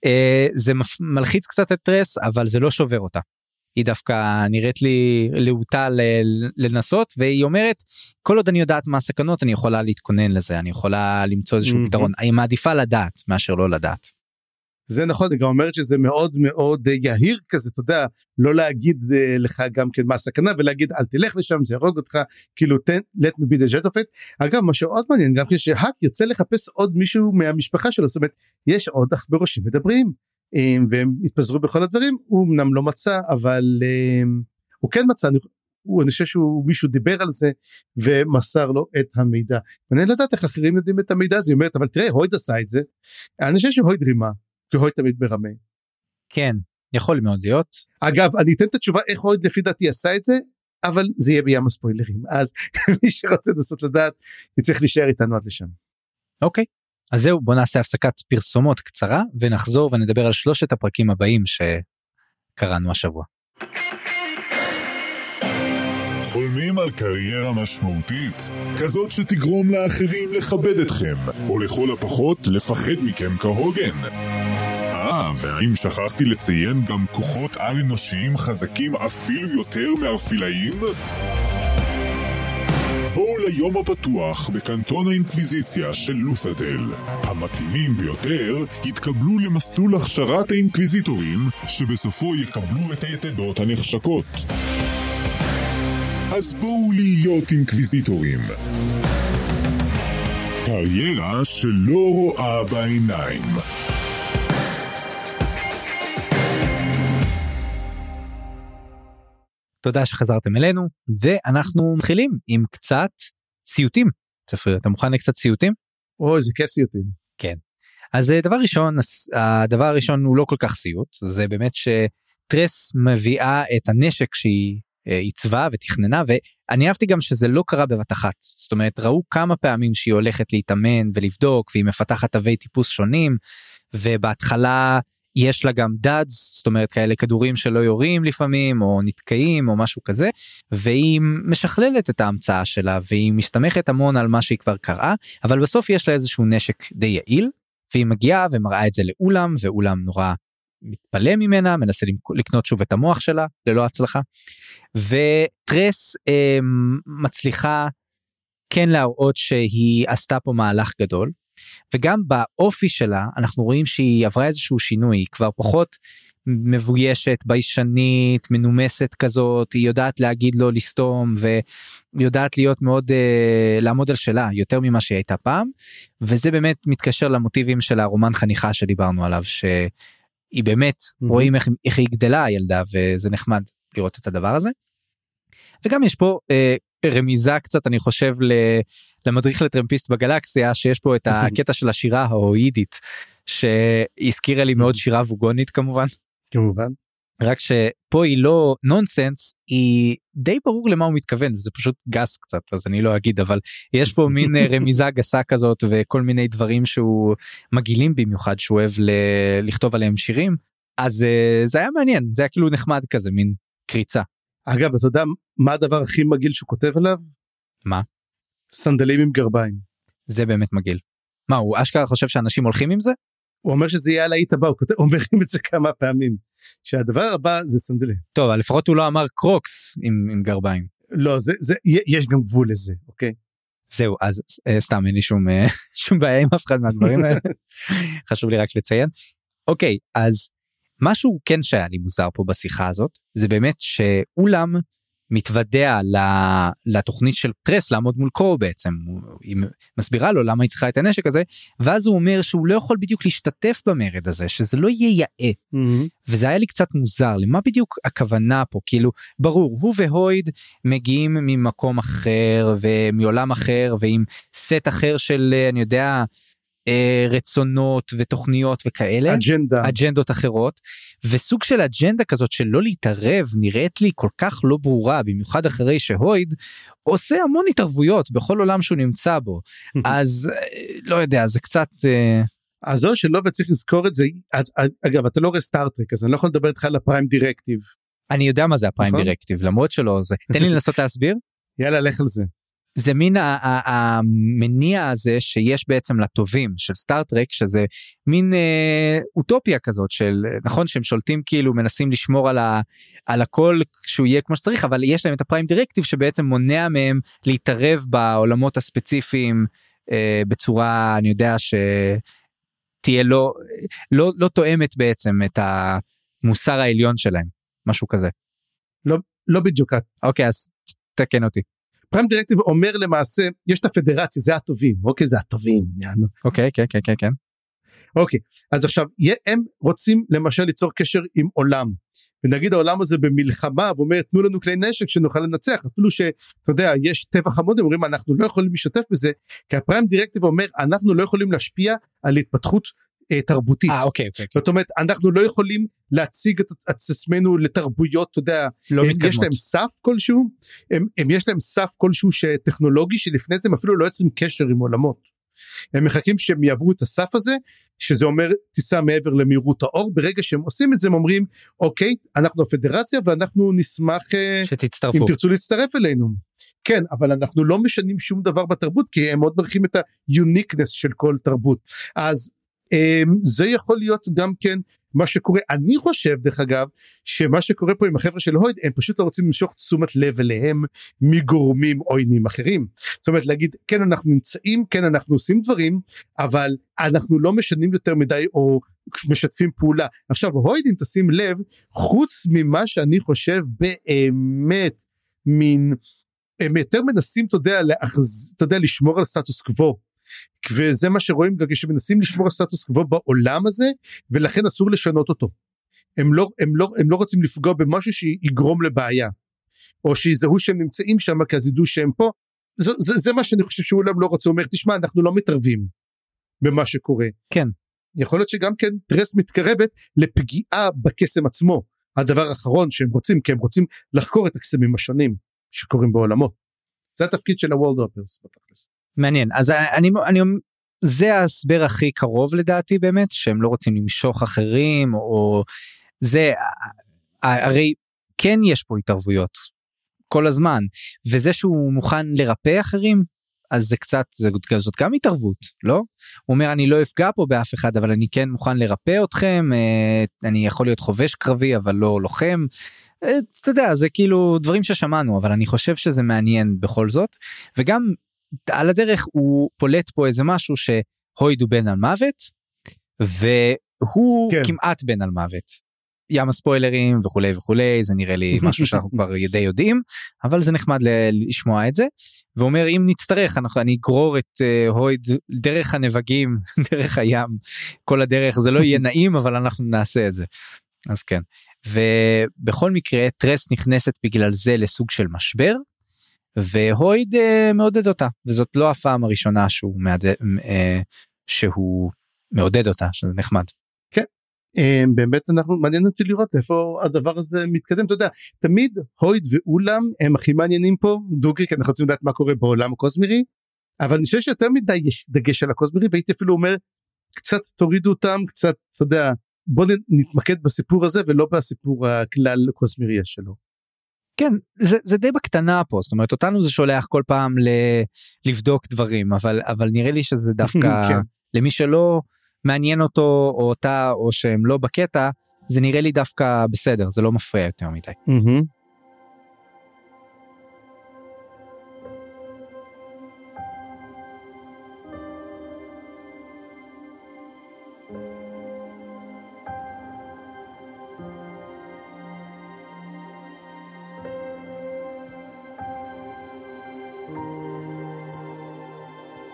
S3: אה, זה מלחיץ קצת את טרס אבל זה לא שובר אותה. היא דווקא נראית לי להוטה ל- לנסות והיא אומרת כל עוד אני יודעת מה הסכנות אני יכולה להתכונן לזה אני יכולה למצוא איזשהו
S2: מהמם.
S3: פתרון אני מעדיפה לדעת מאשר לא לדעת.
S2: זה נכון, היא גם אומרת שזה מאוד מאוד אה, יהיר כזה, אתה יודע, לא להגיד אה, לך גם כן מה הסכנה ולהגיד אל תלך לשם, זה יהרוג אותך, כאילו תן, let me be the jet of it. אגב, מה שעוד מעניין, גם כן שהאק יוצא לחפש עוד מישהו מהמשפחה שלו, זאת אומרת, יש עוד עכברושים מדברים, והם התפזרו בכל הדברים, הוא אמנם לא מצא, אבל אה, הוא כן מצא, אני, הוא, אני חושב שהוא מישהו דיבר על זה ומסר לו את המידע. מעניין לדעת איך אחרים יודעים את המידע הזה, היא אומרת, אבל תראה, הויד עשה את זה, אני חושב שהויד רימה. כי הויד תמיד מרמה.
S3: כן יכול מאוד להיות
S2: אגב אני אתן את התשובה איך הויד לפי דעתי עשה את זה אבל זה יהיה בים הספוילרים אז מי שרוצה לנסות לדעת יצטרך להישאר איתנו עד לשם.
S3: אוקיי. אז זהו בוא נעשה הפסקת פרסומות קצרה ונחזור ונדבר על שלושת הפרקים הבאים שקראנו השבוע.
S1: חולמים על קריירה משמעותית? כזאת שתגרום לאחרים לכבד אתכם, או לכל הפחות לפחד מכם כהוגן. אה, והאם שכחתי לציין גם כוחות על-אנושיים חזקים אפילו יותר מארפילאים? ליום הפתוח בקנטון האינקוויזיציה של לות'דל. המתאימים ביותר יתקבלו למסלול הכשרת האינקוויזיטורים, שבסופו יקבלו את היתדות הנחשקות. אז בואו להיות אינקוויזיטורים. קריירה שלא רואה בעיניים.
S3: תודה שחזרתם אלינו ואנחנו מתחילים עם קצת סיוטים. צפריר אתה מוכן לקצת סיוטים?
S2: אוי זה כיף סיוטים.
S3: אז אה, דבר ראשון הדבר הראשון הוא לא כל כך סיוט זה באמת שטרס מביאה את הנשק שהיא אה, עיצבה ותכננה ואני אהבתי גם שזה לא קרה בבת אחת זאת אומרת ראו כמה פעמים שהיא הולכת להתאמן ולבדוק והיא מפתחת תווי טיפוס שונים ובהתחלה יש לה גם דאדס זאת אומרת כאלה כדורים שלא יורים לפעמים או נתקעים או משהו כזה והיא משכללת את ההמצאה שלה והיא מסתמכת המון על מה שהיא כבר קראה אבל בסוף יש לה איזשהו נשק די יעיל והיא מגיעה ומראה את זה לאולם ואולם נורא מתפלא ממנה מנסה לקנות שוב את המוח שלה ללא הצלחה. וטרס אה, מצליחה כן להראות שהיא עשתה פה מהלך גדול וגם באופי שלה אנחנו רואים שהיא עברה איזשהו שינוי היא כבר פחות מבוישת ביישנית מנומסת כזאת היא יודעת להגיד לו לסתום ויודעת להיות מאוד uh, לעמוד על שלה יותר ממה שהיא הייתה פעם וזה באמת מתקשר למוטיבים של הרומן חניכה שדיברנו עליו שהיא באמת
S2: Mhm.
S3: רואים איך, איך היא גדלה הילדה וזה נחמד לראות את הדבר הזה. וגם יש פה uh, רמיזה קצת אני חושב למדריך לטרמפיסט בגלקסיה שיש פה את הקטע של השירה ההואידית שהזכירה לי מאוד שירה ווגונית כמובן.
S2: כמובן.
S3: רק שפה היא לא נונסנס היא די ברור למה הוא מתכוון זה פשוט גס קצת אז אני לא אגיד אבל יש פה מין אה, רמיזה גסה כזאת וכל מיני דברים שהוא מגעילים במיוחד שהוא אוהב ל- לכתוב עליהם שירים אז אה, זה היה מעניין זה היה כאילו נחמד כזה מין קריצה
S2: אגב אתה יודע מה הדבר הכי מגעיל שהוא כותב עליו?
S3: מה?
S2: סנדלים עם גרביים.
S3: זה באמת מגעיל. מה הוא אשכרה חושב שאנשים הולכים עם זה?
S2: הוא אומר שזה יהיה הלהיט הבא הוא כותב אומרים את זה כמה פעמים. שהדבר הבא זה סנדלים.
S3: טוב לפחות הוא לא אמר קרוקס עם, עם גרביים.
S2: לא זה זה יש גם גבול לזה אוקיי.
S3: זהו אז אה, סתם אין לי שום אה, שום בעיה עם אף אחד מהדברים האלה חשוב לי רק לציין. אוקיי אז משהו כן שהיה לי מוזר פה בשיחה הזאת זה באמת שאולם מתוודע לתוכנית של טרס לעמוד מול קור בעצם. היא מסבירה לו למה היא צריכה את הנשק הזה ואז הוא אומר שהוא לא יכול בדיוק להשתתף במרד הזה שזה לא יהיה יאה. וזה היה לי קצת מוזר למה בדיוק הכוונה פה? כאילו ברור הוא והויד מגיעים ממקום אחר ומעולם אחר ועם סט אחר של אני יודע אה, רצונות ותוכניות וכאלה.
S2: אג'נדה.
S3: אג'נדות אחרות. וסוג של אג'נדה כזאת של לא להתערב נראית לי כל כך לא ברורה במיוחד אחרי שהויד עושה המון התערבויות בכל עולם שהוא נמצא בו. אז אה, לא יודע זה קצת אה,
S2: אז זהו שלא וצריך לזכור את זה. אגב אתה לא רואה סטארטרק אז אני לא יכול לדבר איתך על הפריים דירקטיב.
S3: אני יודע מה זה הפריים
S2: נכון.
S3: דירקטיב למרות שלא זה. תן לי לנסות להסביר.
S2: יאללה לך על זה.
S3: זה מין המניע הזה שיש בעצם לטובים של סטארטרק שזה מין אה, אוטופיה כזאת של נכון שהם שולטים כאילו מנסים לשמור על, ה, על הכל שהוא יהיה כמו שצריך אבל יש להם את הפריים דירקטיב שבעצם מונע מהם להתערב בעולמות הספציפיים אה, בצורה אני יודע שתהיה לא לא לא תואמת בעצם את המוסר העליון שלהם משהו כזה
S2: לא בדיוק.
S3: אוקיי אז תקן אותי
S2: פריים דירקטיב אומר למעשה יש את הפדרציה זה הטובים. אוקיי זה הטובים יענו.
S3: אוקיי כן כן כן כן.
S2: אוקיי אז עכשיו הם רוצים למשל ליצור קשר עם עולם. ונגיד העולם הזה במלחמה ואומר תנו לנו כלי נשק שנוכל לנצח. אפילו שאתה יודע יש טבח המודים אומרים אנחנו לא יכולים להשתתף בזה. כי הפריים דירקטיב אומר אנחנו לא יכולים להשפיע על התפתחות אה, תרבותית.
S3: אה אוקיי אוקיי
S2: זאת אומרת אנחנו לא יכולים להציג את את עצמנו לתרבויות אתה יודע
S3: לא
S2: הם, יש
S3: מתקדמות.
S2: להם סף כלשהו הם, הם יש להם סף כלשהו שטכנולוגי שלפני זה הם אפילו לא יוצרים קשר עם עולמות. הם מחכים שהם יעברו את הסף הזה שזה אומר טיסה מעבר למהירות האור ברגע שהם עושים את זה הם אומרים אוקיי אנחנו הפדרציה ואנחנו נשמח אה, אם
S3: שתצטרפו.
S2: תרצו להצטרף אלינו. כן אבל אנחנו לא משנים שום דבר בתרבות כי הם מאוד מרחיבים את היוניקנס של כל תרבות אז זה יכול להיות גם כן מה שקורה אני חושב דרך אגב שמה שקורה פה עם החבר'ה של הויד הם פשוט לא רוצים למשוך תשומת לב אליהם מגורמים עוינים אחרים. זאת אומרת להגיד כן אנחנו נמצאים כן אנחנו עושים דברים אבל אנחנו לא משנים יותר מדי או משתפים פעולה. עכשיו הוידים תשים לב חוץ ממה שאני חושב באמת מין הם יותר מנסים אתה יודע לשמור על סטטוס קוו. וזה מה שרואים גם כשמנסים לשמור על סטטוס קוו בעולם הזה ולכן אסור לשנות אותו. הם לא, הם, לא, הם לא רוצים לפגוע במשהו שיגרום לבעיה. או שיזהו שהם נמצאים שם כי אז ידעו שהם פה. זה, זה, זה מה שאני חושב שאולם לא רוצה, הוא אומר תשמע אנחנו לא מתערבים במה שקורה.
S3: כן.
S2: יכול להיות שגם כן טרס מתקרבת לפגיעה בקסם עצמו. הדבר האחרון שהם רוצים כי הם רוצים לחקור את הקסמים השונים שקורים בעולמות. זה התפקיד של הוולד אופרס בתכלס.
S3: מעניין. אז אני אני זה ההסבר הכי קרוב לדעתי באמת שהם לא רוצים למשוך אחרים או זה הרי כן יש פה התערבויות כל הזמן וזה שהוא מוכן לרפא אחרים אז זה קצת זה, זאת גם התערבות לא? הוא אומר אני לא אפגע פה באף אחד אבל אני כן מוכן לרפא אתכם אה, אני יכול להיות חובש קרבי אבל לא לוחם. אה, אתה יודע זה כאילו דברים ששמענו אבל אני חושב שזה מעניין בכל זאת. וגם על הדרך הוא פולט פה איזה משהו שהויד הוא בן על מוות והוא
S2: כן.
S3: כמעט בן על מוות. ים הספוילרים וכולי וכולי זה נראה לי משהו שאנחנו כבר די יודעים אבל זה נחמד לשמוע את זה. ואומר אם נצטרך אנחנו אני אגרור את uh, הויד דרך הנבגים דרך הים כל הדרך זה לא יהיה נעים אבל אנחנו נעשה את זה. אז כן ובכל מקרה טרס נכנסת בגלל זה לסוג של משבר והויד uh, מעודד אותה וזאת לא הפעם הראשונה שהוא מעודד, uh, שהוא מעודד אותה שזה נחמד.
S2: הם, באמת אנחנו מעניין אותי לראות איפה הדבר הזה מתקדם אתה יודע תמיד הויד ואולם הם הכי מעניינים פה דוגרי כי אנחנו רוצים לדעת מה קורה בעולם הקוסמירי אבל אני חושב שיותר מדי יש דגש על הקוסמירי והייתי אפילו אומר קצת תורידו אותם קצת אתה יודע בוא נתמקד בסיפור הזה ולא בסיפור הכלל קוסמירי שלו.
S3: כן זה, זה די בקטנה פה זאת אומרת אותנו זה שולח כל פעם ל, לבדוק דברים אבל אבל נראה לי שזה דווקא
S2: כן.
S3: למי שלא מעניין אותו או אותה או שהם לא בקטע זה נראה לי דווקא בסדר זה לא מפריע יותר מדי.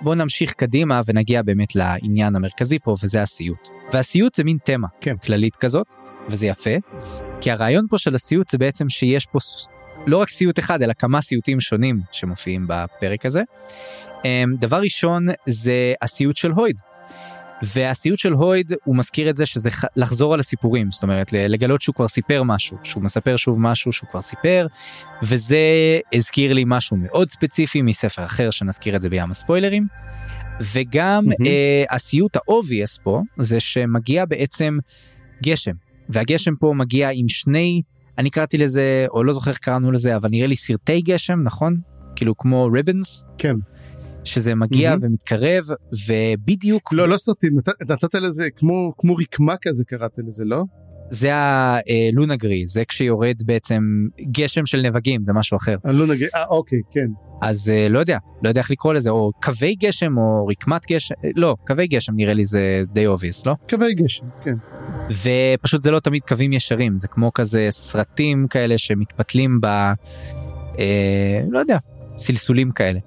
S3: בואו נמשיך קדימה ונגיע באמת לעניין המרכזי פה וזה הסיוט. והסיוט זה מין תמה
S2: כן.
S3: כללית כזאת וזה יפה כי הרעיון פה של הסיוט זה בעצם שיש פה לא רק סיוט אחד אלא כמה סיוטים שונים שמופיעים בפרק הזה. אמ, דבר ראשון זה הסיוט של הויד. והסיוט של הויד הוא מזכיר את זה שזה לחזור על הסיפורים זאת אומרת לגלות שהוא כבר סיפר משהו שהוא מספר שוב משהו שהוא כבר סיפר וזה הזכיר לי משהו מאוד ספציפי מספר אחר שנזכיר את זה בים הספוילרים. וגם
S2: מהמם.
S3: אה, הסיוט ה obvious פה זה שמגיע בעצם גשם והגשם פה מגיע עם שני אני קראתי לזה או לא זוכר איך קראנו לזה אבל נראה לי סרטי גשם נכון כאילו כמו ribbons
S2: כן.
S3: שזה מגיע
S2: Mhm.
S3: ומתקרב ובדיוק
S2: לא, לא סרטים, נת- נתת לזה כמו, כמו רקמה כזה קראת לזה, לא?
S3: זה ה lunagree זה כשיורד בעצם גשם של נבגים זה משהו אחר
S2: אני לא נגיד, אה, אוקיי, כן.
S3: אז אה, לא יודע לא יודע איך לקרוא לזה או קווי גשם או רקמת גשם אה, לא קווי גשם נראה לי זה די obvious לא
S2: קווי גשם, כן.
S3: ופשוט זה לא תמיד קווים ישרים זה כמו כזה סרטים כאלה שמתפתלים ב... אה, לא יודע סלסולים כאלה.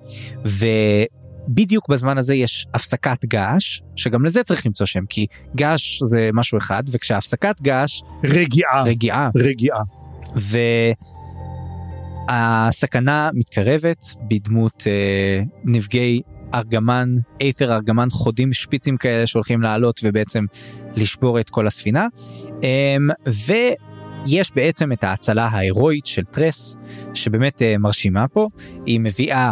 S3: ובדיוק בזמן הזה יש הפסקת געש שגם לזה צריך למצוא שם כי געש זה משהו אחד וכשהפסקת געש
S2: רגיעה,
S3: רגיעה
S2: רגיעה.
S3: והסכנה מתקרבת בדמות אה, נפגעי ארגמן, אייתר ארגמן חודים שפיצים כאלה שהולכים לעלות ובעצם לשבור את כל הספינה. אה, ויש בעצם את ההצלה ההירואית של טרס שבאמת אה, מרשימה פה, היא מביאה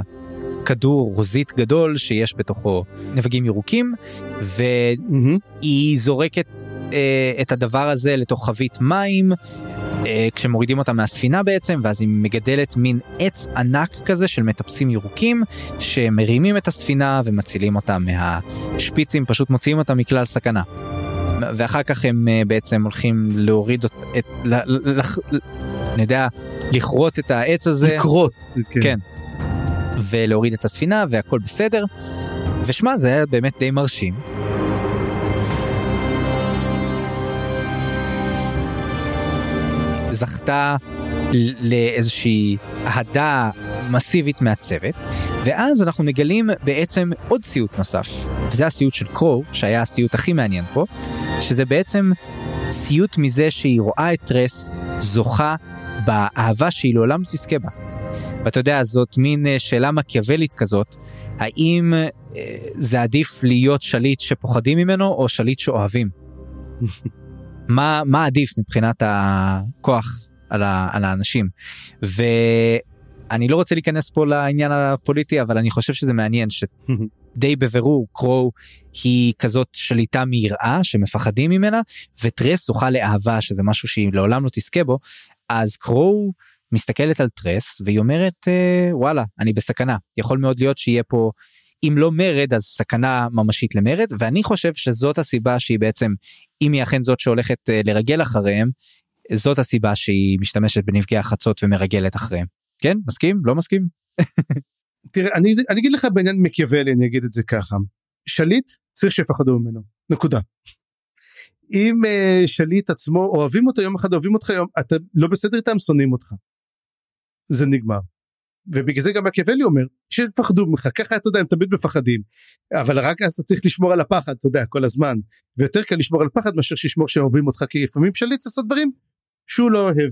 S3: כדור רוזית גדול שיש בתוכו נבגים ירוקים והיא. זורקת אה, את הדבר הזה לתוך חבית מים אה, כשמורידים אותה מהספינה בעצם ואז היא מגדלת מין עץ ענק כזה של מטפסים ירוקים שמרימים את הספינה ומצילים אותה מהשפיצים פשוט מוציאים אותה מכלל סכנה. ואחר כך הם אה, בעצם הולכים להוריד את, ל, ל, לח- אני יודע, לכרות את העץ הזה.
S2: לקרות.
S3: כן. ולהוריד את הספינה והכל בסדר. ושמע זה היה באמת די מרשים. זכתה לאיזושהי אהדה מסיבית מהצוות ואז אנחנו מגלים בעצם עוד סיוט נוסף וזה הסיוט של קרו שהיה הסיוט הכי מעניין פה שזה בעצם סיוט מזה שהיא רואה את טרס זוכה באהבה שהיא לעולם לא תזכה בה. ואתה יודע זאת מין אה, שאלה מקיאוולית כזאת האם אה, זה עדיף להיות שליט שפוחדים ממנו או שליט שאוהבים. מה מה עדיף מבחינת הכוח על, ה, על האנשים ואני לא רוצה להיכנס פה לעניין הפוליטי אבל אני חושב שזה מעניין שדי בבירור קרו היא כזאת שליטה מיראה שמפחדים ממנה וטרס זוכה לאהבה שזה משהו שהיא לעולם לא תזכה בו. אז קרו מסתכלת על טרס והיא אומרת אה, וואלה אני בסכנה. יכול מאוד להיות שיהיה פה אם לא מרד אז סכנה ממשית למרד. ואני חושב שזאת הסיבה שהיא בעצם אם היא אכן זאת שהולכת אה, לרגל אחריהם זאת הסיבה שהיא משתמשת בנפגעי החצות ומרגלת אחריהם. כן? מסכים? לא מסכים
S2: תראה, אני, אני אגיד לך בעניין מקיאוולי, אני אגיד את זה ככה. שליט צריך שיפחדו ממנו, נקודה. אם uh, שליט עצמו אוהבים אותו יום אחד אוהבים אותך יום אתה לא בסדר איתם שונאים אותך. זה נגמר. ובגלל זה גם מקיאוולי אומר שיפחדו ממך ככה אתה יודע הם תמיד מפחדים אבל רק אז אתה צריך לשמור על הפחד אתה יודע כל הזמן ויותר קל לשמור על פחד מאשר שישמור שאוהבים אותך כי לפעמים שליט צריך לעשות דברים שהוא לא אוהב.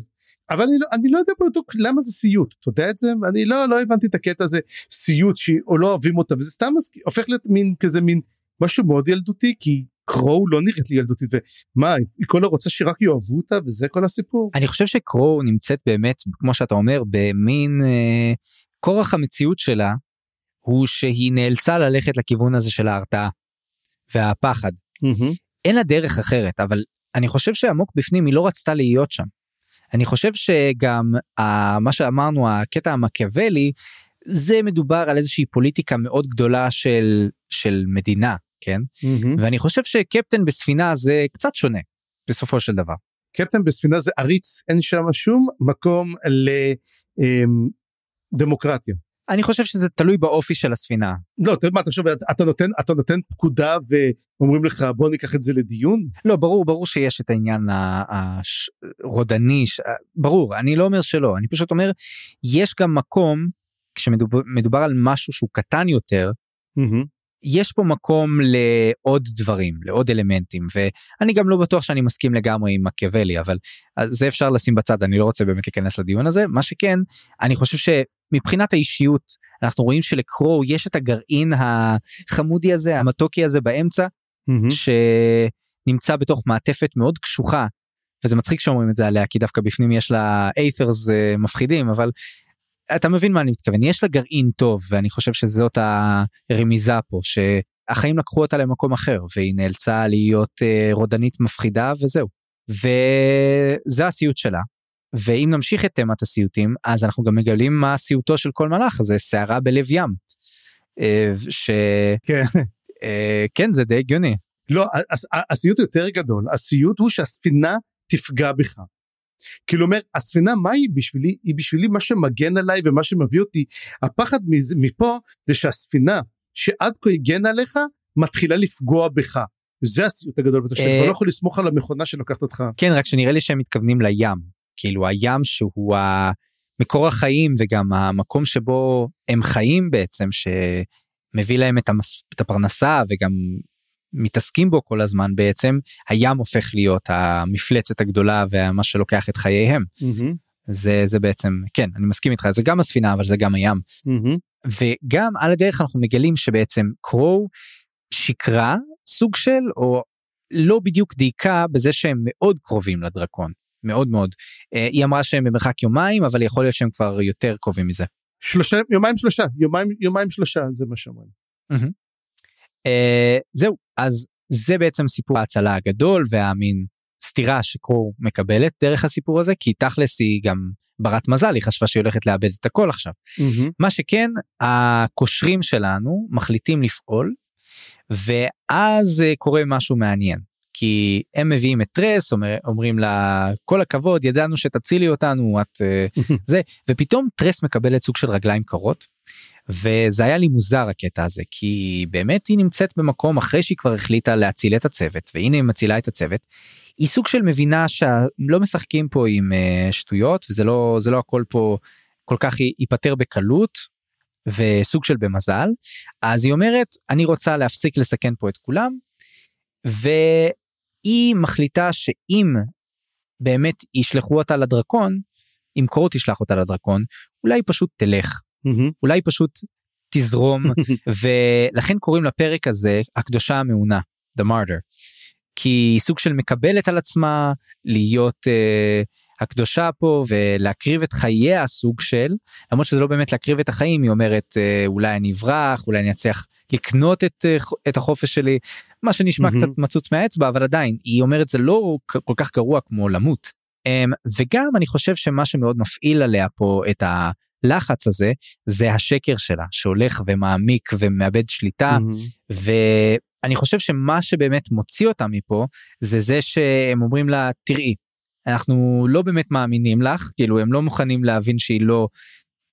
S2: אבל אני לא, אני לא יודע בדיוק למה זה סיוט אתה יודע את זה אני לא לא הבנתי את הקטע הזה סיוט או לא אוהבים אותה וזה סתם הופך להיות מין כזה מין משהו מאוד ילדותי כי קרו לא נראית לי ילדותית ומה היא כל רוצה שרק יאהבו אותה וזה כל הסיפור.
S3: אני חושב שקרו נמצאת באמת כמו שאתה אומר במין אה, כורח המציאות שלה הוא שהיא נאלצה ללכת לכיוון הזה של ההרתעה והפחד אין לה דרך אחרת אבל אני חושב שעמוק בפנים היא לא רצתה להיות שם. אני חושב שגם ה, מה שאמרנו הקטע המקיאוולי זה מדובר על איזושהי פוליטיקה מאוד גדולה של של מדינה כן ואני חושב שקפטן בספינה זה קצת שונה בסופו של דבר.
S2: קפטן בספינה זה עריץ אין שם שום מקום לדמוקרטיה.
S3: אני חושב שזה תלוי באופי של הספינה.
S2: לא אתה יודע מה תחשוב אתה נותן אתה נותן פקודה ואומרים לך בוא ניקח את זה לדיון
S3: לא ברור ברור שיש את העניין הרודני ברור אני לא אומר שלא אני פשוט אומר יש גם מקום כשמדובר על משהו שהוא קטן יותר יש פה מקום לעוד דברים לעוד אלמנטים ואני גם לא בטוח שאני מסכים לגמרי עם מקיאוולי אבל זה אפשר לשים בצד אני לא רוצה באמת להיכנס לדיון הזה. מה שכן אני חושב שמבחינת האישיות אנחנו רואים שלקרו יש את הגרעין החמודי הזה המתוקי הזה באמצע שנמצא בתוך מעטפת מאוד קשוחה וזה מצחיק שאומרים את זה עליה כי דווקא בפנים יש לה איית'רס מפחידים אבל אתה מבין מה אני מתכוון. יש לה גרעין טוב ואני חושב שזאת הרמיזה פה שהחיים לקחו אותה למקום אחר והיא נאלצה להיות רודנית מפחידה וזהו. וזה הסיוט שלה ואם נמשיך את תמת הסיוטים אז אנחנו גם מגלים מה סיוטו של כל מלאך זה סערה בלב ים. אה,
S2: כן.
S3: כן זה די הגיוני.
S2: לא, הסיוט יותר גדול, הסיוט הוא שהספינה תפגע בך. כאילו אומר, הספינה מה היא בשבילי? היא בשבילי מה שמגן עליי ומה שמביא אותי. הפחד מפה זה שהספינה שעד כה הגנה עליך מתחילה לפגוע בך. זה הסיוט הגדול ביותר, שאתה לא יכול לסמוך על המכונה שלוקחת אותך.
S3: כן, רק שנראה לי שהם מתכוונים לים. כאילו הים שהוא מקור החיים וגם המקום שבו הם חיים בעצם, שמביא להם את, המס... את הפרנסה וגם מתעסקים בו כל הזמן בעצם הים הופך להיות המפלצת הגדולה ומה שלוקח את חייהם. Mm-hmm. זה זה בעצם כן אני מסכים איתך זה גם הספינה אבל זה גם הים. Mm-hmm. וגם על הדרך אנחנו מגלים שבעצם קרו שיקרה סוג של או לא בדיוק דייקה בזה שהם מאוד קרובים לדרקון מאוד מאוד. אה, היא אמרה שהם במרחק יומיים אבל יכול להיות שהם כבר יותר קרובים מזה.
S2: שלושה יומיים שלושה יומיים יומיים שלושה זה מה שאומרים. Mm-hmm.
S3: Uh, זהו אז זה בעצם סיפור ההצלה הגדול והמין סתירה שקרו מקבלת דרך הסיפור הזה כי תכלס היא גם ברת מזל היא חשבה שהיא הולכת לאבד את הכל עכשיו. Mm-hmm. מה שכן הקושרים שלנו מחליטים לפעול ואז uh, קורה משהו מעניין כי הם מביאים את טרס אומר, אומרים לה כל הכבוד ידענו שתצילי אותנו את uh, זה ופתאום טרס מקבלת סוג של רגליים קרות וזה היה לי מוזר הקטע הזה כי באמת היא נמצאת במקום אחרי שהיא כבר החליטה להציל את הצוות והנה היא מצילה את הצוות. היא סוג של מבינה שלא משחקים פה עם uh, שטויות וזה לא זה לא הכל פה כל כך ייפתר בקלות וסוג של במזל אז היא אומרת אני רוצה להפסיק לסכן פה את כולם. והיא מחליטה שאם באמת ישלחו אותה לדרקון אם קורות תשלח אותה לדרקון אולי פשוט תלך mm-hmm. אולי פשוט תזרום ולכן קוראים לפרק הזה הקדושה המעונה the martyr כי היא סוג של מקבלת על עצמה להיות uh, הקדושה פה ולהקריב את חייה סוג של למרות שזה לא באמת להקריב את החיים היא אומרת uh, אולי אני אברח אולי אני אצליח לקנות את, uh, את החופש שלי מה שנשמע mm-hmm. קצת מצוץ מהאצבע אבל עדיין היא אומרת זה לא כל כך גרוע כמו למות. Um, וגם אני חושב שמה שמאוד מפעיל עליה פה את. הלחץ הזה זה השקר שלה שהולך ומעמיק ומאבד שליטה mm-hmm. ואני חושב שמה שבאמת מוציא אותה מפה זה זה שהם אומרים לה תראי אנחנו לא באמת מאמינים לך כאילו הם לא מוכנים להבין שהיא לא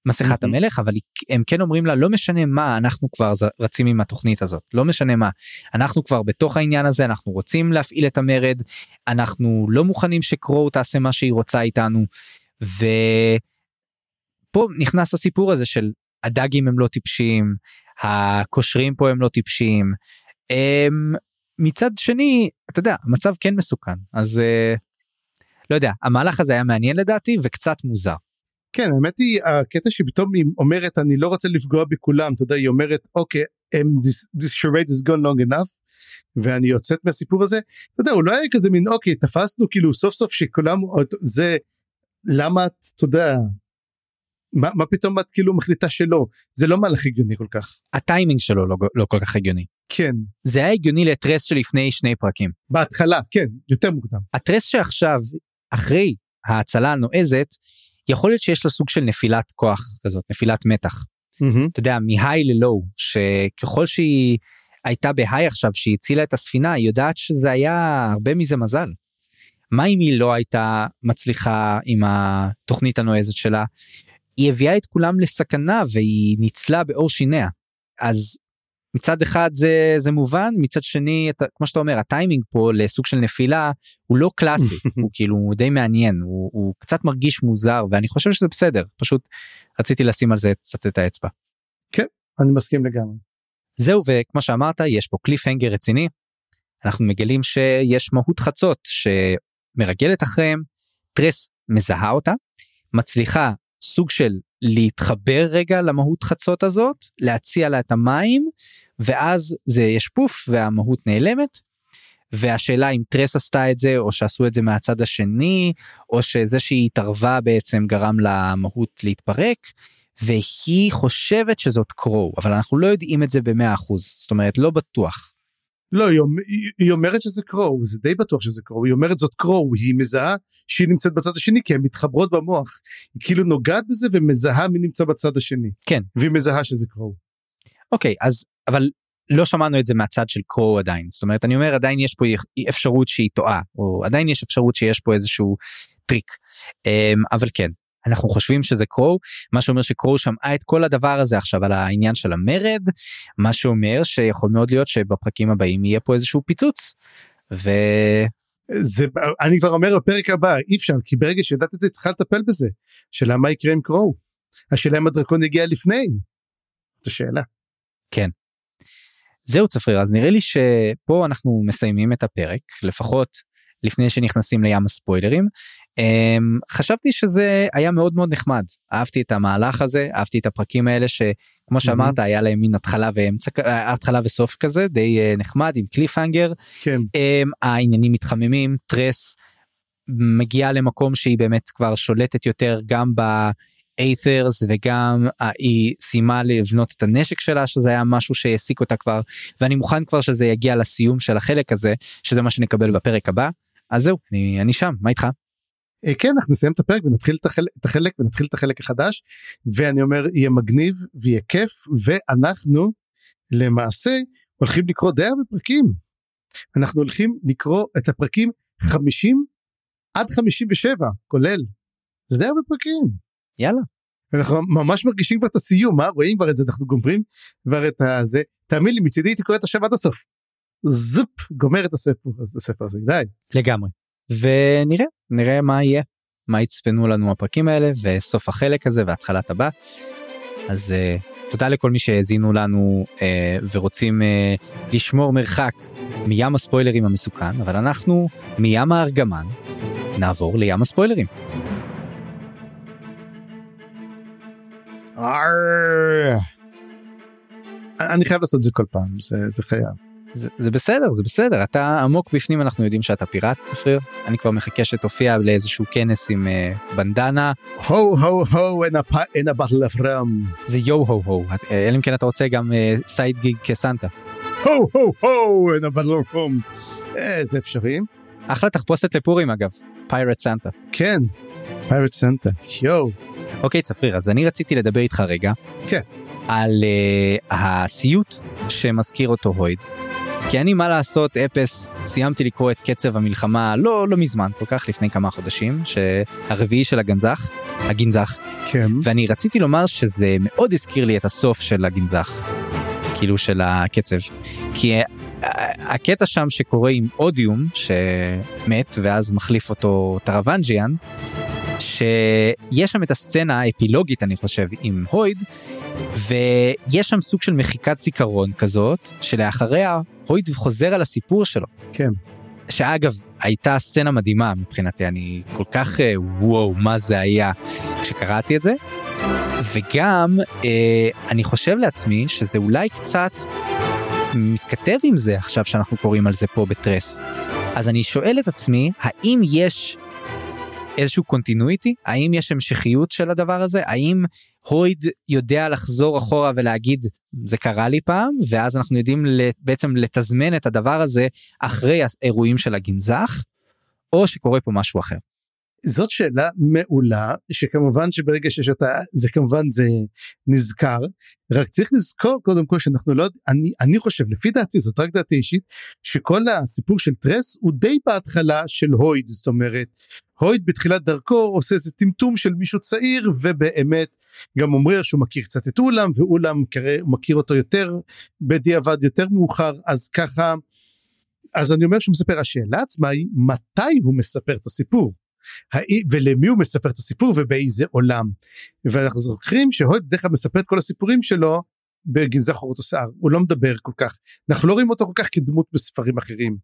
S3: מסכת. המלך אבל הם כן אומרים לה לא משנה מה אנחנו כבר רצים עם התוכנית הזאת לא משנה מה אנחנו כבר בתוך העניין הזה אנחנו רוצים להפעיל את המרד אנחנו לא מוכנים שקרו תעשה מה שהיא רוצה איתנו. ו... פה נכנס הסיפור הזה של הדגים הם לא טיפשים, הקושרים פה הם לא טיפשים. הם, מצד שני, אתה יודע, המצב כן מסוכן, אז uh, לא יודע, המהלך הזה היה מעניין לדעתי וקצת מוזר.
S2: כן, האמת היא, הקטע שפתאום היא אומרת, אני לא רוצה לפגוע בכולם, אתה יודע, היא אומרת, אוקיי, okay, this, this charade is gone long enough, ואני יוצאת מהסיפור הזה, אתה יודע, הוא לא היה כזה מין, אוקיי, תפסנו כאילו סוף סוף שכולם, זה, למה את, אתה יודע, מה, מה פתאום את כאילו מחליטה שלא? זה לא מהלך הגיוני כל כך.
S3: הטיימינג שלו לא, לא כל כך הגיוני.
S2: כן.
S3: זה היה הגיוני לטרס שלפני שני פרקים.
S2: בהתחלה כן יותר מוקדם.
S3: הטרס שעכשיו אחרי ההצלה הנועזת יכול להיות שיש לו סוג של נפילת כוח כזאת נפילת מתח. Mm-hmm. אתה יודע מהיי ללואו שככל שהיא הייתה בהיי עכשיו שהיא הצילה את הספינה היא יודעת שזה היה הרבה מזה מזל. מה אם היא לא הייתה מצליחה עם התוכנית הנועזת שלה היא הביאה את כולם לסכנה והיא ניצלה בעור שיניה. אז מצד אחד זה זה מובן מצד שני אתה, כמו שאתה אומר הטיימינג פה לסוג של נפילה הוא לא קלאסי הוא כאילו הוא די מעניין הוא, הוא קצת מרגיש מוזר ואני חושב שזה בסדר פשוט רציתי לשים על זה קצת את האצבע.
S2: כן אני מסכים לגמרי.
S3: זהו וכמו שאמרת יש פה קליפהנגר רציני אנחנו מגלים שיש מהות חצות שמרגלת אחריהם טרס מזהה אותה מצליחה סוג של להתחבר רגע למהות חצות הזאת להציע לה את המים ואז זה יש פוף והמהות נעלמת. והשאלה אם טרס עשתה את זה או שעשו את זה מהצד השני או שזה שהיא התערבה בעצם גרם למהות להתפרק והיא חושבת שזאת קרו אבל אנחנו לא יודעים את זה במאה אחוז זאת אומרת לא בטוח.
S2: לא, היא, היא, היא אומרת שזה קרואו, זה די בטוח שזה קרואו, היא אומרת זאת קרואו, היא מזהה שהיא נמצאת בצד השני כי הן מתחברות במוח. היא כאילו נוגעת בזה ומזהה מי נמצא בצד השני.
S3: כן.
S2: והיא מזהה שזה קרו.
S3: אוקיי אז אבל לא שמענו את זה מהצד של קרו עדיין זאת אומרת אני אומר עדיין יש פה אפשרות שהיא טועה או עדיין יש אפשרות שיש פה איזשהו טריק אמ, אבל כן אנחנו חושבים שזה קרו מה שאומר שקרו שמעה את כל הדבר הזה עכשיו על העניין של המרד מה שאומר שיכול מאוד להיות שבפרקים הבאים יהיה פה איזשהו פיצוץ. ו...
S2: זה, אני כבר אומר בפרק הבא, אי אפשר, כי ברגע שידעת את זה, צריכה לטפל בזה. השאלה מה יקרה עם קרואו? השאלה אם הדרקון יגיע לפני. זו שאלה.
S3: זהו צפריר אז נראה לי שפה אנחנו מסיימים את הפרק לפחות לפני שנכנסים לים הספוילרים. אמ, חשבתי שזה היה מאוד מאוד נחמד אהבתי את המהלך הזה אהבתי את הפרקים האלה שכמו שאמרת היה להם מין התחלה ואמצע אה, התחלה וסוף כזה די אה, נחמד עם קליפהנגר
S2: כן.
S3: אמ, העניינים מתחממים טרס מגיעה למקום שהיא באמת כבר שולטת יותר גם באיית'רס וגם היא סיימה לבנות את הנשק שלה שזה היה משהו שהעסיק אותה כבר ואני מוכן כבר שזה יגיע לסיום של החלק הזה שזה מה שנקבל בפרק הבא אז זהו אני, אני שם מה איתך
S2: אה, כן, אנחנו נסיים את הפרק ונתחיל את החלק, את החלק ונתחיל את החלק החדש, ואני אומר, יהיה מגניב ויהיה כיף, ואנחנו למעשה הולכים לקרוא די הרבה פרקים. אנחנו הולכים לקרוא את הפרקים 50 עד 57, כולל. זה די הרבה פרקים.
S3: יאללה
S2: אנחנו ממש מרגישים כבר את הסיום, מה? רואים כבר את זה, אנחנו גומרים כבר את הזה. תאמין לי, מצידי הייתי קורא את השם עד הסוף. זופ, גומר את הספר, הספר הזה, די.
S3: לגמרי ונראה נראה מה יהיה מה יצפנו לנו הפרקים האלה וסוף החלק הזה והתחלת הבא. אז uh, תודה לכל מי שהאזינו לנו uh, ורוצים uh, לשמור מרחק מים הספוילרים המסוכן אבל אנחנו מים הארגמן נעבור לים הספוילרים.
S2: אני חייב לעשות את זה כל פעם, זה, זה חייב.
S3: זה, זה בסדר זה בסדר אתה עמוק בפנים אנחנו יודעים שאתה פיראט צפריר אני כבר מחכה שתופיע לאיזשהו כנס עם uh, בנדנה
S2: ho ho ho and a bottle of rum.
S3: זה יו הו הו אה, אלא אם כן אתה רוצה גם side gig כסנטה
S2: ho ho ho and a bottle of rum. אה, זה אפשרי.
S3: אחלה תחפושת לפורים אגב pirate סנטה.
S2: כן. pirate סנטה. יואו.
S3: אוקיי צפריר אז אני רציתי לדבר איתך רגע
S2: כן.
S3: על uh, הסיוט שמזכיר אותו הויד. כי אני מה לעשות אפס סיימתי לקרוא את קצב המלחמה לא לא מזמן כל כך לפני כמה חודשים שהרביעי של הגנזך הגנזך
S2: כן.
S3: ואני רציתי לומר שזה מאוד הזכיר לי את הסוף של הגנזך כאילו של הקצב כי הקטע שם שקורה עם אודיום שמת ואז מחליף אותו טרוונג'יאן שיש שם את הסצנה האפילוגית אני חושב עם הויד ויש שם סוג של מחיקת זיכרון כזאת שלאחריה הויד חוזר על הסיפור שלו.
S2: כן.
S3: שאגב הייתה סצנה מדהימה מבחינתי אני כל כך אה, וואו מה זה היה כשקראתי את זה וגם אה, אני חושב לעצמי שזה אולי קצת מתכתב עם זה עכשיו שאנחנו קוראים על זה פה בטרס. אז אני שואל את עצמי האם יש איזשהו קונטינויטי האם יש המשכיות של הדבר הזה? האם הויד יודע לחזור אחורה ולהגיד זה קרה לי פעם ואז אנחנו יודעים בעצם לתזמן את הדבר הזה אחרי האירועים של הגנזך או שקורה פה משהו אחר.
S2: זאת שאלה מעולה שכמובן שברגע שיש אותה זה כמובן זה נזכר רק צריך לזכור קודם כל שאנחנו לא אני אני חושב לפי דעתי זאת רק דעתי אישית שכל הסיפור של טרס הוא די בהתחלה של הויד זאת אומרת הויד בתחילת דרכו עושה איזה טמטום של מישהו צעיר ובאמת גם אומר שהוא מכיר קצת את אולם ואולם מכיר אותו יותר בדיעבד יותר מאוחר אז ככה אז אני אומר שהוא מספר השאלה עצמה היא מתי הוא מספר את הסיפור. ולמי הוא מספר את הסיפור ובאיזה עולם. ואנחנו זוכרים שהויד בדרך כלל מספר את כל הסיפורים שלו בגנזי חורות השיער הוא לא מדבר כל כך אנחנו לא רואים אותו כל כך כדמות בספרים אחרים.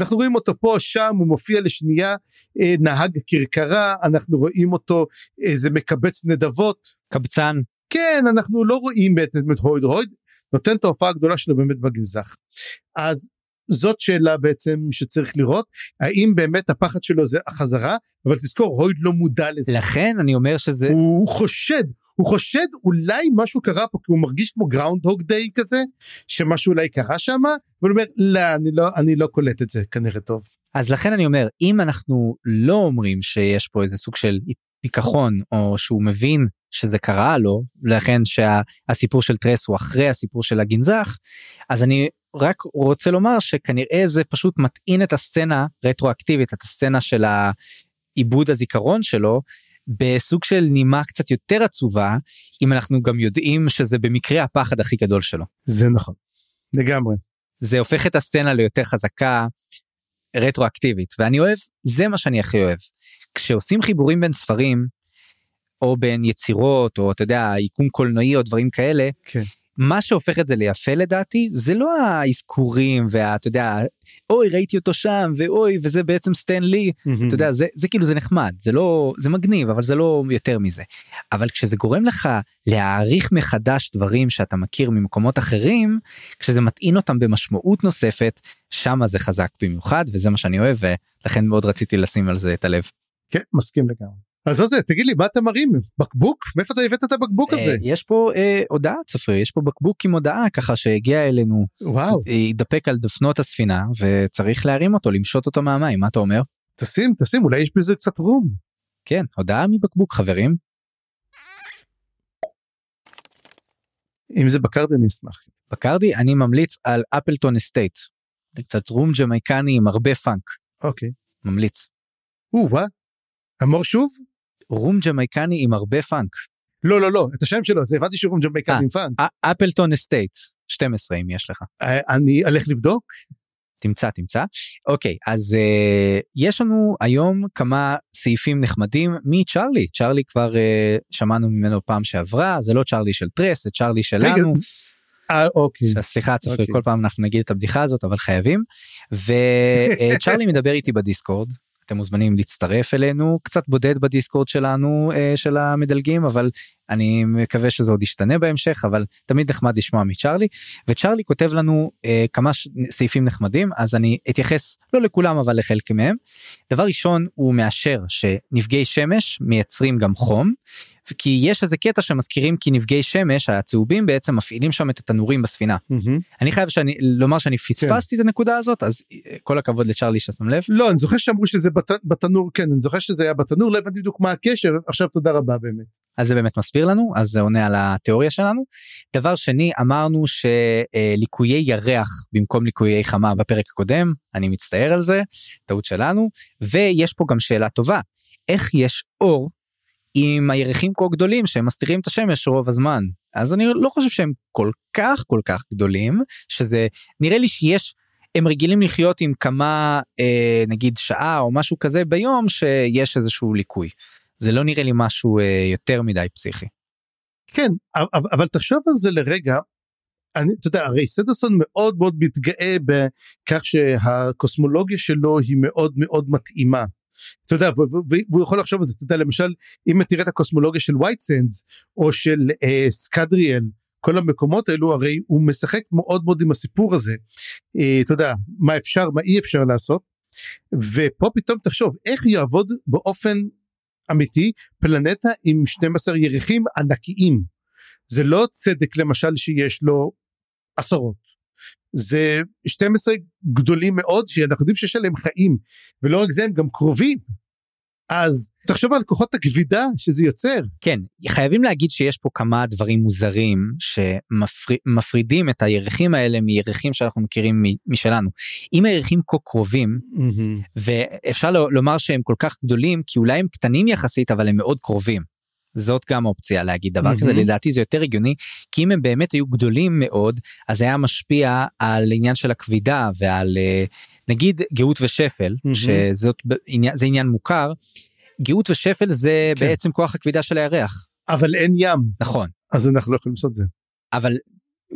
S2: אנחנו רואים אותו פה שם הוא מופיע לשנייה אה, נהג כרכרה אנחנו רואים אותו איזה מקבץ נדבות.
S3: קבצן.
S2: כן אנחנו לא רואים את הויד הויד נותן את ההופעה הגדולה שלו באמת בגנזך. אז זאת שאלה בעצם שצריך לראות האם באמת הפחד שלו זה החזרה אבל תזכור הויד לא מודע לזה.
S3: לכן אני אומר שזה
S2: הוא חושד הוא חושד אולי משהו קרה פה כי הוא מרגיש כמו Groundhog Day כזה שמשהו אולי קרה שם והוא אומר לא אני לא אני לא קולט את זה כנראה טוב.
S3: אז לכן אני אומר אם אנחנו לא אומרים שיש פה איזה סוג של פיכחון או שהוא מבין שזה קרה לו לכן שהסיפור של טרס הוא אחרי הסיפור של הגנזך אז אני רק רוצה לומר שכנראה זה פשוט מטעין את הסצנה רטרואקטיבית את הסצנה של העיבוד הזיכרון שלו בסוג של נימה קצת יותר עצובה אם אנחנו גם יודעים שזה במקרה הפחד הכי גדול שלו.
S2: זה נכון לגמרי.
S3: זה הופך את הסצנה ליותר חזקה רטרואקטיבית ואני אוהב זה מה שאני הכי אוהב. כשעושים חיבורים בין ספרים או בין יצירות או אתה יודע עיקום קולנועי או דברים כאלה
S2: כן.
S3: מה שהופך את זה ליפה לדעתי זה לא האזכורים ואתה יודע אוי ראיתי אותו שם ואוי וזה בעצם סטן לי אתה יודע זה זה כאילו זה נחמד זה לא זה מגניב אבל זה לא יותר מזה אבל כשזה גורם לך להעריך מחדש דברים שאתה מכיר ממקומות אחרים כשזה מטעין אותם במשמעות נוספת שמה זה חזק במיוחד וזה מה שאני אוהב ולכן מאוד רציתי לשים על זה את הלב.
S2: כן מסכים לגמרי. אז עוזי תגיד לי מה אתה מרים בקבוק מאיפה אתה הבאת את הבקבוק הזה
S3: אה, יש פה אה, הודעה צפרי יש פה בקבוק עם הודעה ככה שהגיע אלינו
S2: וואו
S3: ידפק על דפנות הספינה וצריך להרים אותו למשות אותו מהמים מה אתה אומר
S2: תשים תשים אולי יש בזה קצת רום
S3: כן הודעה מבקבוק חברים.
S2: אם זה בקרדי אני אשמח.
S3: בקרדי אני ממליץ על Appleton Estate. קצת רום ג'מייקני עם הרבה פאנק.
S2: אוקיי.
S3: ממליץ.
S2: או what. אמור שוב?
S3: רום ג'מייקני עם הרבה פאנק.
S2: לא לא לא את השם שלו זה הבנתי שהוא רום ג'מייקני עם funk.
S3: Appleton Estate 12 אם יש לך.
S2: אה, אני אלך לבדוק.
S3: תמצא תמצא אוקיי אז uh, יש לנו היום כמה סעיפים נחמדים מצ'ארלי צ'ארלי כבר uh, שמענו ממנו פעם שעברה זה לא צ'ארלי של טרס זה צ'ארלי שלנו. רגע,
S2: אה, אוקיי.
S3: סליחה צפרי אוקיי. כל פעם אנחנו נגיד את הבדיחה הזאת אבל חייבים וצ'ארלי מדבר איתי בדיסקורד אתם מוזמנים להצטרף אלינו קצת בודד בדיסקורד שלנו אה, של המדלגים אבל אני מקווה שזה עוד ישתנה בהמשך אבל תמיד נחמד לשמוע מצ'ארלי וצ'ארלי כותב לנו אה, כמה ש... סעיפים נחמדים אז אני אתייחס לא לכולם אבל לחלק מהם. דבר ראשון הוא מאשר שנפגעי שמש מייצרים גם חום כי יש איזה קטע שמזכירים כי נפגעי שמש הצהובים בעצם מפעילים שם את התנורים בספינה. Mm-hmm. אני חייב שאני לומר שאני פספסתי כן. את הנקודה הזאת אז אה, כל הכבוד לצ'רלי ששם לב.
S2: לא אני זוכר שאמרו שזה בת, בתנור כן אני זוכר שזה היה בתנור לא הבנתי בדיוק מה הקשר עכשיו תודה רבה באמת.
S3: אז זה באמת מסביר לנו אז זה עונה על התיאוריה שלנו. דבר שני אמרנו שליקויי ירח במקום ליקויי חמה בפרק הקודם אני מצטער על זה טעות שלנו ויש פה גם שאלה טובה איך יש אור עם הירחים כה גדולים שהם מסתירים את השמש רוב הזמן אז אני לא חושב שהם כל כך כל כך גדולים שזה נראה לי שיש הם רגילים לחיות עם כמה אה, נגיד שעה או משהו כזה ביום שיש איזשהו ליקוי זה לא נראה לי משהו אה, יותר מדי פסיכי.
S2: כן אבל, אבל תחשוב על זה לרגע. אני, אתה יודע, הרי סנדרסון מאוד מאוד מתגאה בכך שהקוסמולוגיה שלו היא מאוד מאוד מתאימה. אתה יודע והוא יכול לחשוב על זה. אתה יודע למשל אם תראה את הקוסמולוגיה של White Sands או של אה, סקדריאל כל המקומות האלו הרי הוא משחק מאוד מאוד עם הסיפור הזה. אה, אתה יודע מה אפשר מה אי אפשר לעשות. ופה פתאום תחשוב איך יעבוד באופן אמיתי פלנטה עם 12 ירחים ענקיים. זה לא צדק למשל שיש לו עשרות. זה 12 גדולים מאוד שאנחנו יודעים שיש עליהם חיים. ולא רק זה הם גם קרובים אז תחשוב על כוחות הכבידה שזה יוצר.
S3: כן, חייבים להגיד שיש פה כמה דברים מוזרים שמפרידים את הירחים האלה מירחים שאנחנו מכירים משלנו. אם הירחים כה קרובים, mm-hmm. ואפשר לומר שהם כל כך גדולים כי אולי הם קטנים יחסית אבל הם מאוד קרובים. זאת גם אופציה להגיד דבר mm-hmm. כזה לדעתי זה יותר הגיוני כי אם הם באמת היו גדולים מאוד אז היה משפיע על עניין של הכבידה ועל אה, נגיד גאות ושפל mm-hmm. שזאת זה עניין מוכר גאות ושפל זה כן. בעצם כוח הכבידה של הירח.
S2: אבל אין ים
S3: נכון
S2: אז אנחנו לא יכולים לעשות את זה.
S3: אבל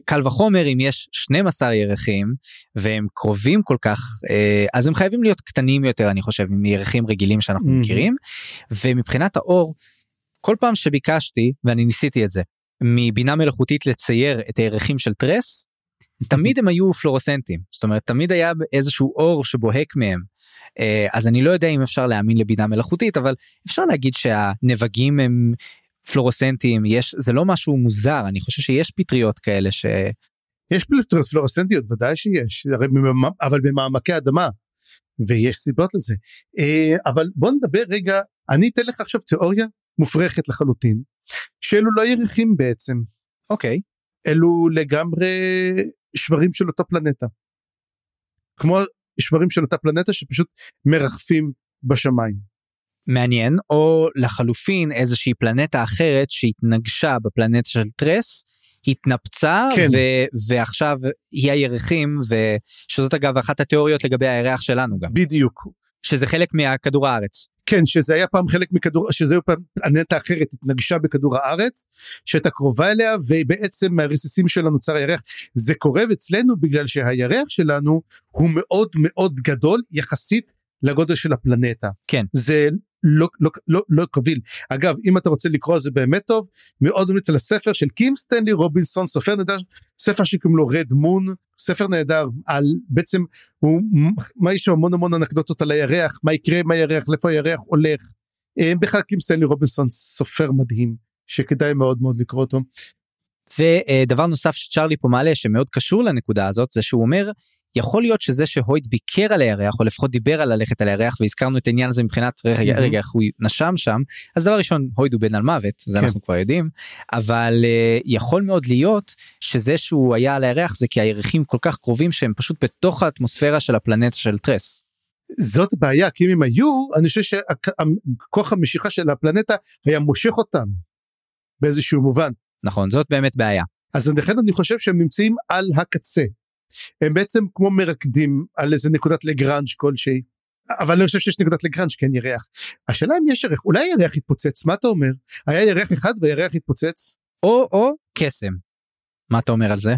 S3: קל וחומר אם יש 12 ירחים והם קרובים כל כך אה, אז הם חייבים להיות קטנים יותר אני חושב מירחים רגילים שאנחנו mm-hmm. מכירים ומבחינת האור כל פעם שביקשתי ואני ניסיתי את זה מבינה מלאכותית לצייר את הירחים של טרס תמיד הם היו פלורוסנטים זאת אומרת תמיד היה איזשהו אור שבוהק מהם אה, אז אני לא יודע אם אפשר להאמין לבינה מלאכותית אבל אפשר להגיד שהנבגים הם פלורוסנטים יש זה לא משהו מוזר אני חושב שיש פטריות כאלה ש...
S2: יש פלורסנטיות ודאי שיש. אבל במעמקי אדמה ויש סיבות לזה אה, אבל בוא נדבר רגע אני אתן לך עכשיו תיאוריה מופרכת לחלוטין שאלו לא ירחים בעצם
S3: אוקיי
S2: אלו לגמרי שברים של אותה פלנטה. כמו שברים של אותה פלנטה שפשוט מרחפים בשמיים.
S3: מעניין או לחלופין איזושהי פלנטה אחרת שהתנגשה בפלנטה של טרס התנפצה
S2: כן.
S3: ו- ועכשיו היא הירחים ושזאת אגב אחת התיאוריות לגבי הירח שלנו גם
S2: בדיוק.
S3: שזה חלק מכדור הארץ.
S2: כן שזה היה פעם חלק מכדור שזה היה פעם פלנטה אחרת התנגשה בכדור הארץ שהייתה קרובה אליה ובעצם מהרסיסים שלה נוצר הירח זה קורה אצלנו בגלל שהירח שלנו הוא מאוד מאוד גדול יחסית לגודל של הפלנטה.
S3: כן.
S2: זה לא, לא, לא, לא קביל. אגב, אם אתה רוצה לקרוא זה באמת טוב, מאוד ממליץ על הספר של קים סטנלי רובינסון, סופר נהדר, ספר שקוראים לו רד מון, ספר נהדר על בעצם, הוא, מה יש לו המון המון אנקדוטות על הירח, מה יקרה עם הירח, לאיפה הירח הולך. אה, בכלל קים סטנלי רובינסון סופר מדהים, שכדאי מאוד מאוד לקרוא אותו.
S3: ודבר נוסף שצ'רלי פה מעלה שמאוד קשור לנקודה הזאת זה שהוא אומר יכול להיות שזה שהויד ביקר על הירח או לפחות דיבר על ללכת על הירח והזכרנו את העניין הזה מבחינת רגע רגע איך הוא נשם שם אז דבר ראשון הויד הוא בן על מוות זה
S2: כן.
S3: אנחנו כבר יודעים אבל uh, יכול מאוד להיות שזה שהוא היה על הירח זה כי הירחים כל כך קרובים שהם פשוט בתוך האטמוספירה של הפלנטה של טרס.
S2: זאת בעיה כי אם הם היו אני חושב שכוח המשיכה של הפלנטה היה מושך אותם באיזשהו מובן.
S3: נכון זאת באמת בעיה.
S2: אז לכן אני חושב שהם נמצאים על הקצה. הם בעצם כמו מרקדים על איזה נקודת לגרנג' כלשהי. אבל אני חושב שיש נקודת לגרנג' כן ירח. השאלה אם יש ירח אולי ירח יתפוצץ מה אתה אומר היה ירח אחד וירח יתפוצץ.
S3: או או קסם. מה אתה אומר על זה?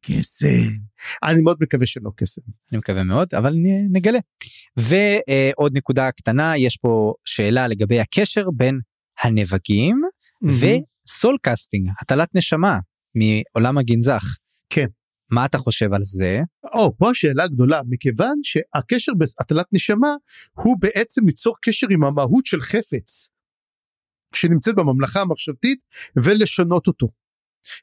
S2: קסם. אני מאוד מקווה שלא קסם.
S3: אני מקווה מאוד אבל נגלה. ועוד נקודה קטנה יש פה שאלה לגבי הקשר בין הנבגים ו Soulcasting הטלת נשמה מעולם הגנזך.
S2: כן.
S3: מה אתה חושב על זה?
S2: או פה השאלה הגדולה מכיוון שהקשר בהטלת נשמה הוא בעצם ליצור קשר עם המהות של חפץ. שנמצאת בממלכה המחשבתית ולשנות אותו.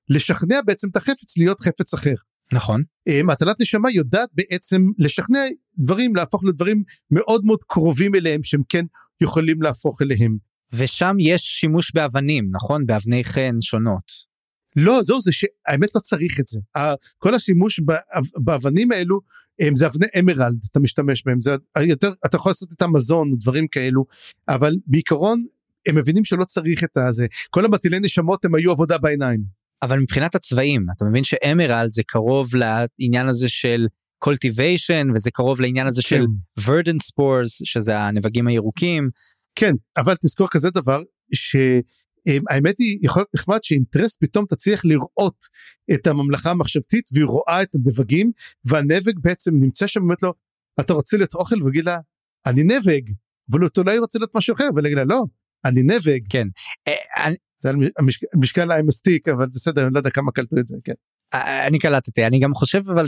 S2: לשכנע בעצם את החפץ להיות חפץ אחר.
S3: נכון.
S2: אמ, הטלת נשמה יודעת בעצם לשכנע דברים להפוך לדברים מאוד מאוד קרובים אליהם שהם כן יכולים להפוך אליהם.
S3: ושם יש שימוש באבנים נכון באבני חן שונות.
S2: לא זהו זה שהאמת לא צריך את זה כל השימוש באב- באבנים האלו הם זה אבני אמרלד אתה משתמש בהם זה יותר אתה יכול לעשות איתם מזון דברים כאלו אבל בעיקרון הם מבינים שלא צריך את הזה כל המטילי נשמות הם היו עבודה בעיניים.
S3: אבל מבחינת הצבעים אתה מבין ש emerald זה קרוב לעניין הזה של Cultivation וזה קרוב לעניין הזה של verdant spores שזה הנבגים הירוקים.
S2: כן אבל תזכור כזה דבר שהאמת היא יכול להיות נחמד שאם טרס פתאום תצליח לראות את הממלכה המחשבתית והיא רואה את הנבגים והנבג בעצם נמצא שם באמת לו אתה רוצה להיות אוכל ויגיד לה אני נבג אבל אולי רוצה להיות משהו אחר ולהגיד לה לא אני נבג
S3: כן. אה,
S2: זה על משקל מסטיק אבל בסדר אני לא יודע כמה קלטו את זה כן.
S3: אה, אני קלטתי אני גם חושב אבל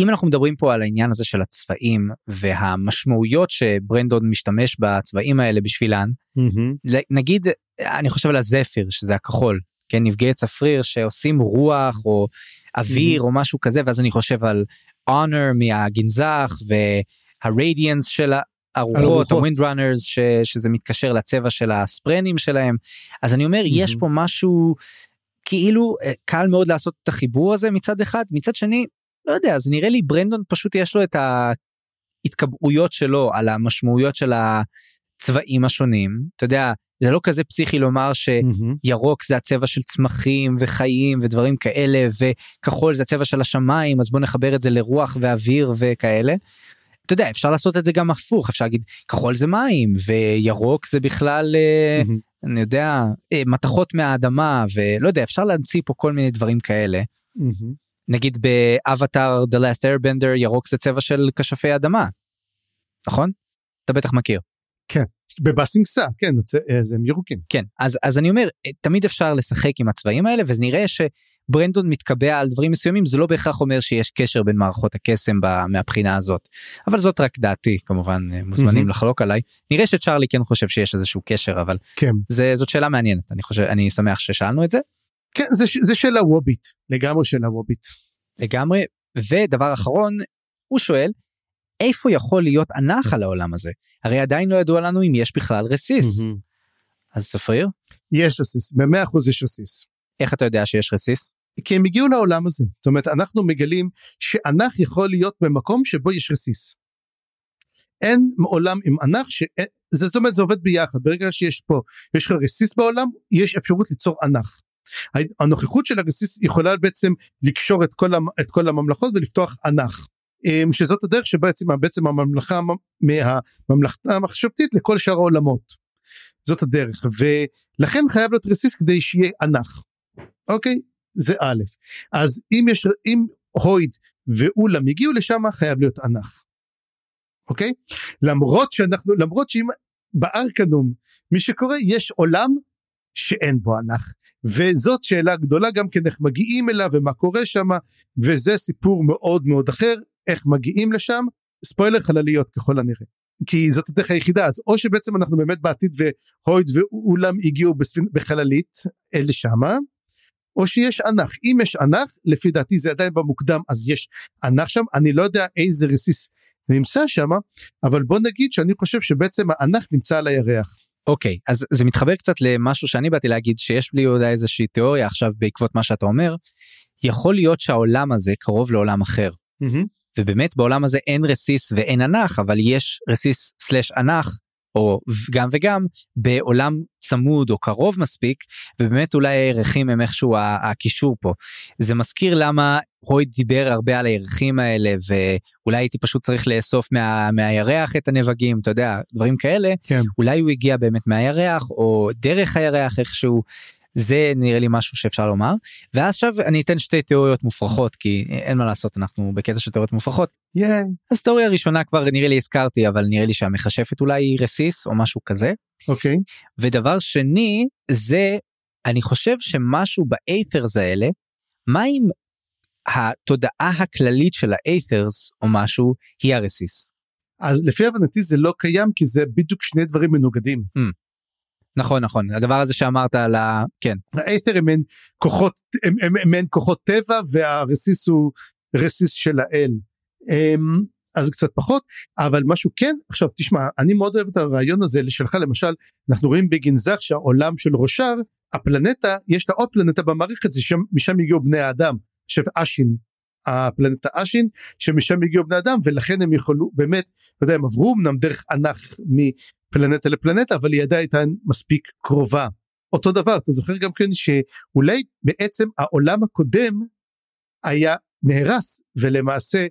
S3: שאם אנחנו מדברים פה על העניין הזה של הצבעים והמשמעויות שברנדון משתמש בצבעים האלה בשבילן ל- נגיד אני חושב על הזפיר שזה הכחול כן נפגעי צפריר שעושים רוח או אוויר או משהו כזה ואז אני חושב על honor מהגנזך והרדיאנס של הרוחות. הווינד ראנרס שזה מתקשר לצבע של הספרנים שלהם אז אני אומר יש
S2: Mhm.
S3: פה משהו כאילו אה, קל מאוד לעשות את החיבור הזה מצד אחד מצד שני לא יודע זה נראה לי ברנדון פשוט יש לו את ההתקבעויות שלו על המשמעויות של הצבעים השונים אתה יודע זה לא כזה פסיכי לומר שירוק זה הצבע של צמחים וחיים ודברים כאלה וכחול זה הצבע של השמיים אז בוא נחבר את זה לרוח ואוויר וכאלה. אתה יודע אפשר לעשות את זה גם הפוך אפשר להגיד כחול זה מים וירוק זה בכלל אה, אני יודע אה, מתכות מהאדמה ולא יודע אפשר להמציא פה כל מיני דברים כאלה. נגיד באבטאר The Last Airbender ירוק זה צבע של כשפי אדמה. נכון? אתה בטח מכיר.
S2: בבאסינג סא כן זה- זה הם ירוקים
S3: כן אז אז אני אומר תמיד אפשר לשחק עם הצבעים האלה ונראה שברנדון מתקבע על דברים מסוימים זה לא בהכרח אומר שיש קשר בין מערכות הקסם מהבחינה הזאת אבל זאת רק דעתי כמובן אה, מוזמנים
S2: מהמם.
S3: לחלוק עליי נראה שצ'ארלי כן חושב שיש איזשהו קשר אבל
S2: כן
S3: זה זאת שאלה מעניינת אני חושב אני שמח ששאלנו את זה
S2: כן זה, זה שאלה וובית לגמרי שאלה וובית
S3: לגמרי. ודבר אחרון הוא שואל איפה יכול להיות אנח על העולם הזה? הרי עדיין לא ידוע לנו אם יש בכלל רסיס.
S2: מהמם.
S3: אז צפריר?
S2: יש רסיס במאה אחוז יש רסיס.
S3: איך אתה יודע שיש רסיס?
S2: כי הם הגיעו לעולם הזה. זאת אומרת אנחנו מגלים שאנך יכול להיות במקום שבו יש רסיס. אין עולם עם אנך ש... זה זאת אומרת זה עובד ביחד. ברגע שיש פה יש לך רסיס בעולם יש אפשרות ליצור אנך. הנוכחות של הרסיס יכולה בעצם לקשור את כל, המ... את כל הממלכות ולפתוח אנך. אמ, שזאת הדרך שבה בעצם, בעצם הממלכה מהממלכה המחשבתית לכל שאר העולמות. זאת הדרך ולכן חייב להיות רסיס כדי שיהיה אנך. אוקיי זה א' אז אם יש אם הויד ואולם הגיעו לשם חייב להיות אנך. אוקיי למרות שאנחנו למרות שאם בארקנום מי שקורא יש עולם שאין בו אנך וזאת שאלה גדולה גם כן איך מגיעים אליו ומה קורה שם וזה סיפור מאוד מאוד אחר איך מגיעים לשם ספוילר חלליות ככל הנראה. כי זאת הדרך היחידה אז או שבעצם אנחנו באמת בעתיד והויד ואולם הגיעו בספינ... בחללית לשמה או שיש אנך אם יש אנך לפי דעתי זה עדיין במוקדם אז יש אנך שם אני לא יודע איזה רסיס נמצא שם אבל בוא נגיד שאני חושב שבעצם האנך נמצא על הירח.
S3: אוקיי אז זה מתחבר קצת למשהו שאני באתי להגיד שיש לי אולי איזושהי תיאוריה עכשיו בעקבות מה שאתה אומר. יכול להיות שהעולם הזה קרוב לעולם אחר. ובאמת בעולם הזה אין רסיס ואין אנך אבל יש רסיס סלאש אנך או גם וגם בעולם צמוד או קרוב מספיק ובאמת אולי הירחים הם איכשהו הקישור פה. זה מזכיר למה הויד דיבר הרבה על הירחים האלה ואולי הייתי פשוט צריך לאסוף מה, מהירח את הנבגים אתה יודע דברים כאלה.
S2: כן.
S3: אולי הוא הגיע באמת מהירח או דרך הירח איכשהו. זה נראה לי משהו שאפשר לומר. ועכשיו אני אתן שתי תיאוריות מופרכות כי אין מה לעשות אנחנו בקטע של תיאוריות מופרכות.
S2: יאי.
S3: אז תיאוריה ראשונה כבר נראה לי הזכרתי אבל נראה לי שהמכשפת אולי היא רסיס או משהו כזה.
S2: אוקיי.
S3: ודבר שני זה אני חושב שמשהו באייתרס האלה מה אם התודעה הכללית של האייתרס או משהו היא הרסיס.
S2: אז לפי הבנתי זה לא קיים כי זה בדיוק שני דברים מנוגדים.
S3: נכון נכון הדבר הזה שאמרת על ה... כן
S2: האתר הם מעין כוחות הם, הם, הם מעין כוחות טבע והרסיס הוא רסיס של האל. הם, אז קצת פחות אבל משהו כן עכשיו תשמע אני מאוד אוהב את הרעיון הזה שלך למשל אנחנו רואים בגנזך שהעולם של ראשר הפלנטה יש לה עוד פלנטה במערכת זה שם משם הגיעו בני האדם עכשיו אשין הפלנטה אשין שמשם הגיעו בני אדם ולכן הם יכולו באמת אתה יודע הם עברו אמנם דרך ענך מפלנטה לפלנטה אבל היא עדיין הייתה מספיק קרובה. אותו דבר אתה זוכר גם כן שאולי בעצם העולם הקודם היה נהרס ולמעשה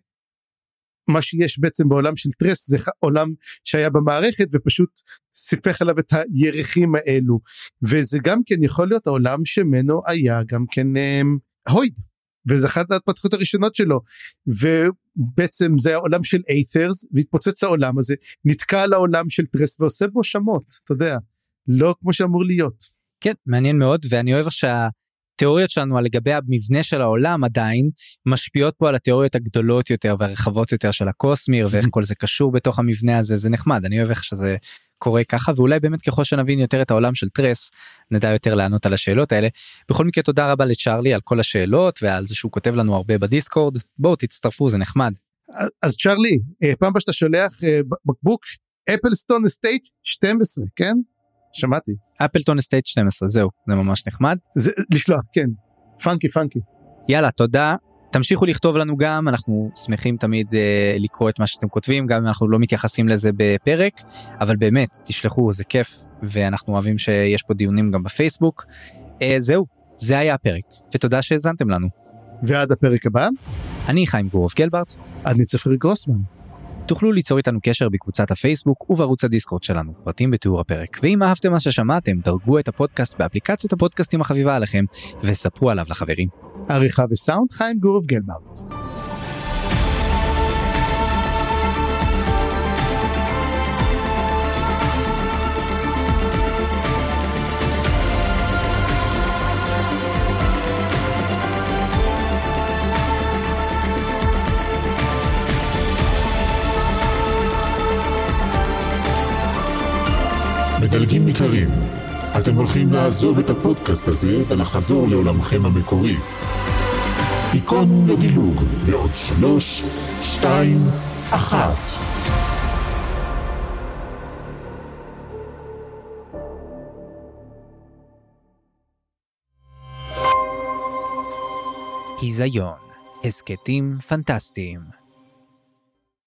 S2: מה שיש בעצם בעולם של טרס זה עולם שהיה במערכת ופשוט סיפח עליו את הירחים האלו וזה גם כן יכול להיות העולם שמנו היה גם כן um, הויד וזה אחת ההתפתחות הראשונות שלו ובעצם זה העולם של איית'רס והתפוצץ העולם הזה נתקע על העולם של טרס ועושה בו שמות אתה יודע לא כמו שאמור להיות.
S3: כן מעניין מאוד ואני אוהב שהתיאוריות שלנו לגבי המבנה של העולם עדיין משפיעות פה על התיאוריות הגדולות יותר והרחבות יותר של הקוסמיר ואיך כל זה קשור בתוך המבנה הזה זה נחמד אני אוהב איך שזה קורה ככה ואולי באמת ככל שנבין יותר את העולם של טרס נדע יותר לענות על השאלות האלה. בכל מקרה תודה רבה לצ'ארלי על כל השאלות ועל זה שהוא כותב לנו הרבה בדיסקורד בואו תצטרפו זה נחמד.
S2: אז צ'ארלי פעם הבאה שאתה שולח אה, בקבוק אפלסטון אסטייט 12 כן שמעתי
S3: אפלטון אסטייט 12 זהו זה ממש נחמד.
S2: זה לשלוח כן פאנקי פאנקי.
S3: יאללה תודה תמשיכו לכתוב לנו גם אנחנו שמחים תמיד uh, לקרוא את מה שאתם כותבים גם אם אנחנו לא מתייחסים לזה בפרק אבל באמת תשלחו זה כיף ואנחנו אוהבים שיש פה דיונים גם בפייסבוק. Uh, זהו זה היה הפרק ותודה שהאזנתם לנו.
S2: ועד הפרק הבא
S3: אני חיים גורוב גלברט.
S2: אני צפרי גרוסמן.
S3: תוכלו ליצור איתנו קשר בקבוצת הפייסבוק ובערוץ הדיסקורד שלנו, פרטים בתיאור הפרק. ואם אהבתם מה ששמעתם, דרגו את הפודקאסט באפליקציית הפודקאסטים החביבה עליכם, וספרו עליו לחברים.
S2: עריכה וסאונד חיים גורוב גלברט.
S1: צריכים לעזוב את הפודקאסט הזה ולחזור לעולמכם המקורי. היכון לדילוג בעוד שלוש, שתיים, אחת.
S3: היזיון, הסכתים פנטסטיים.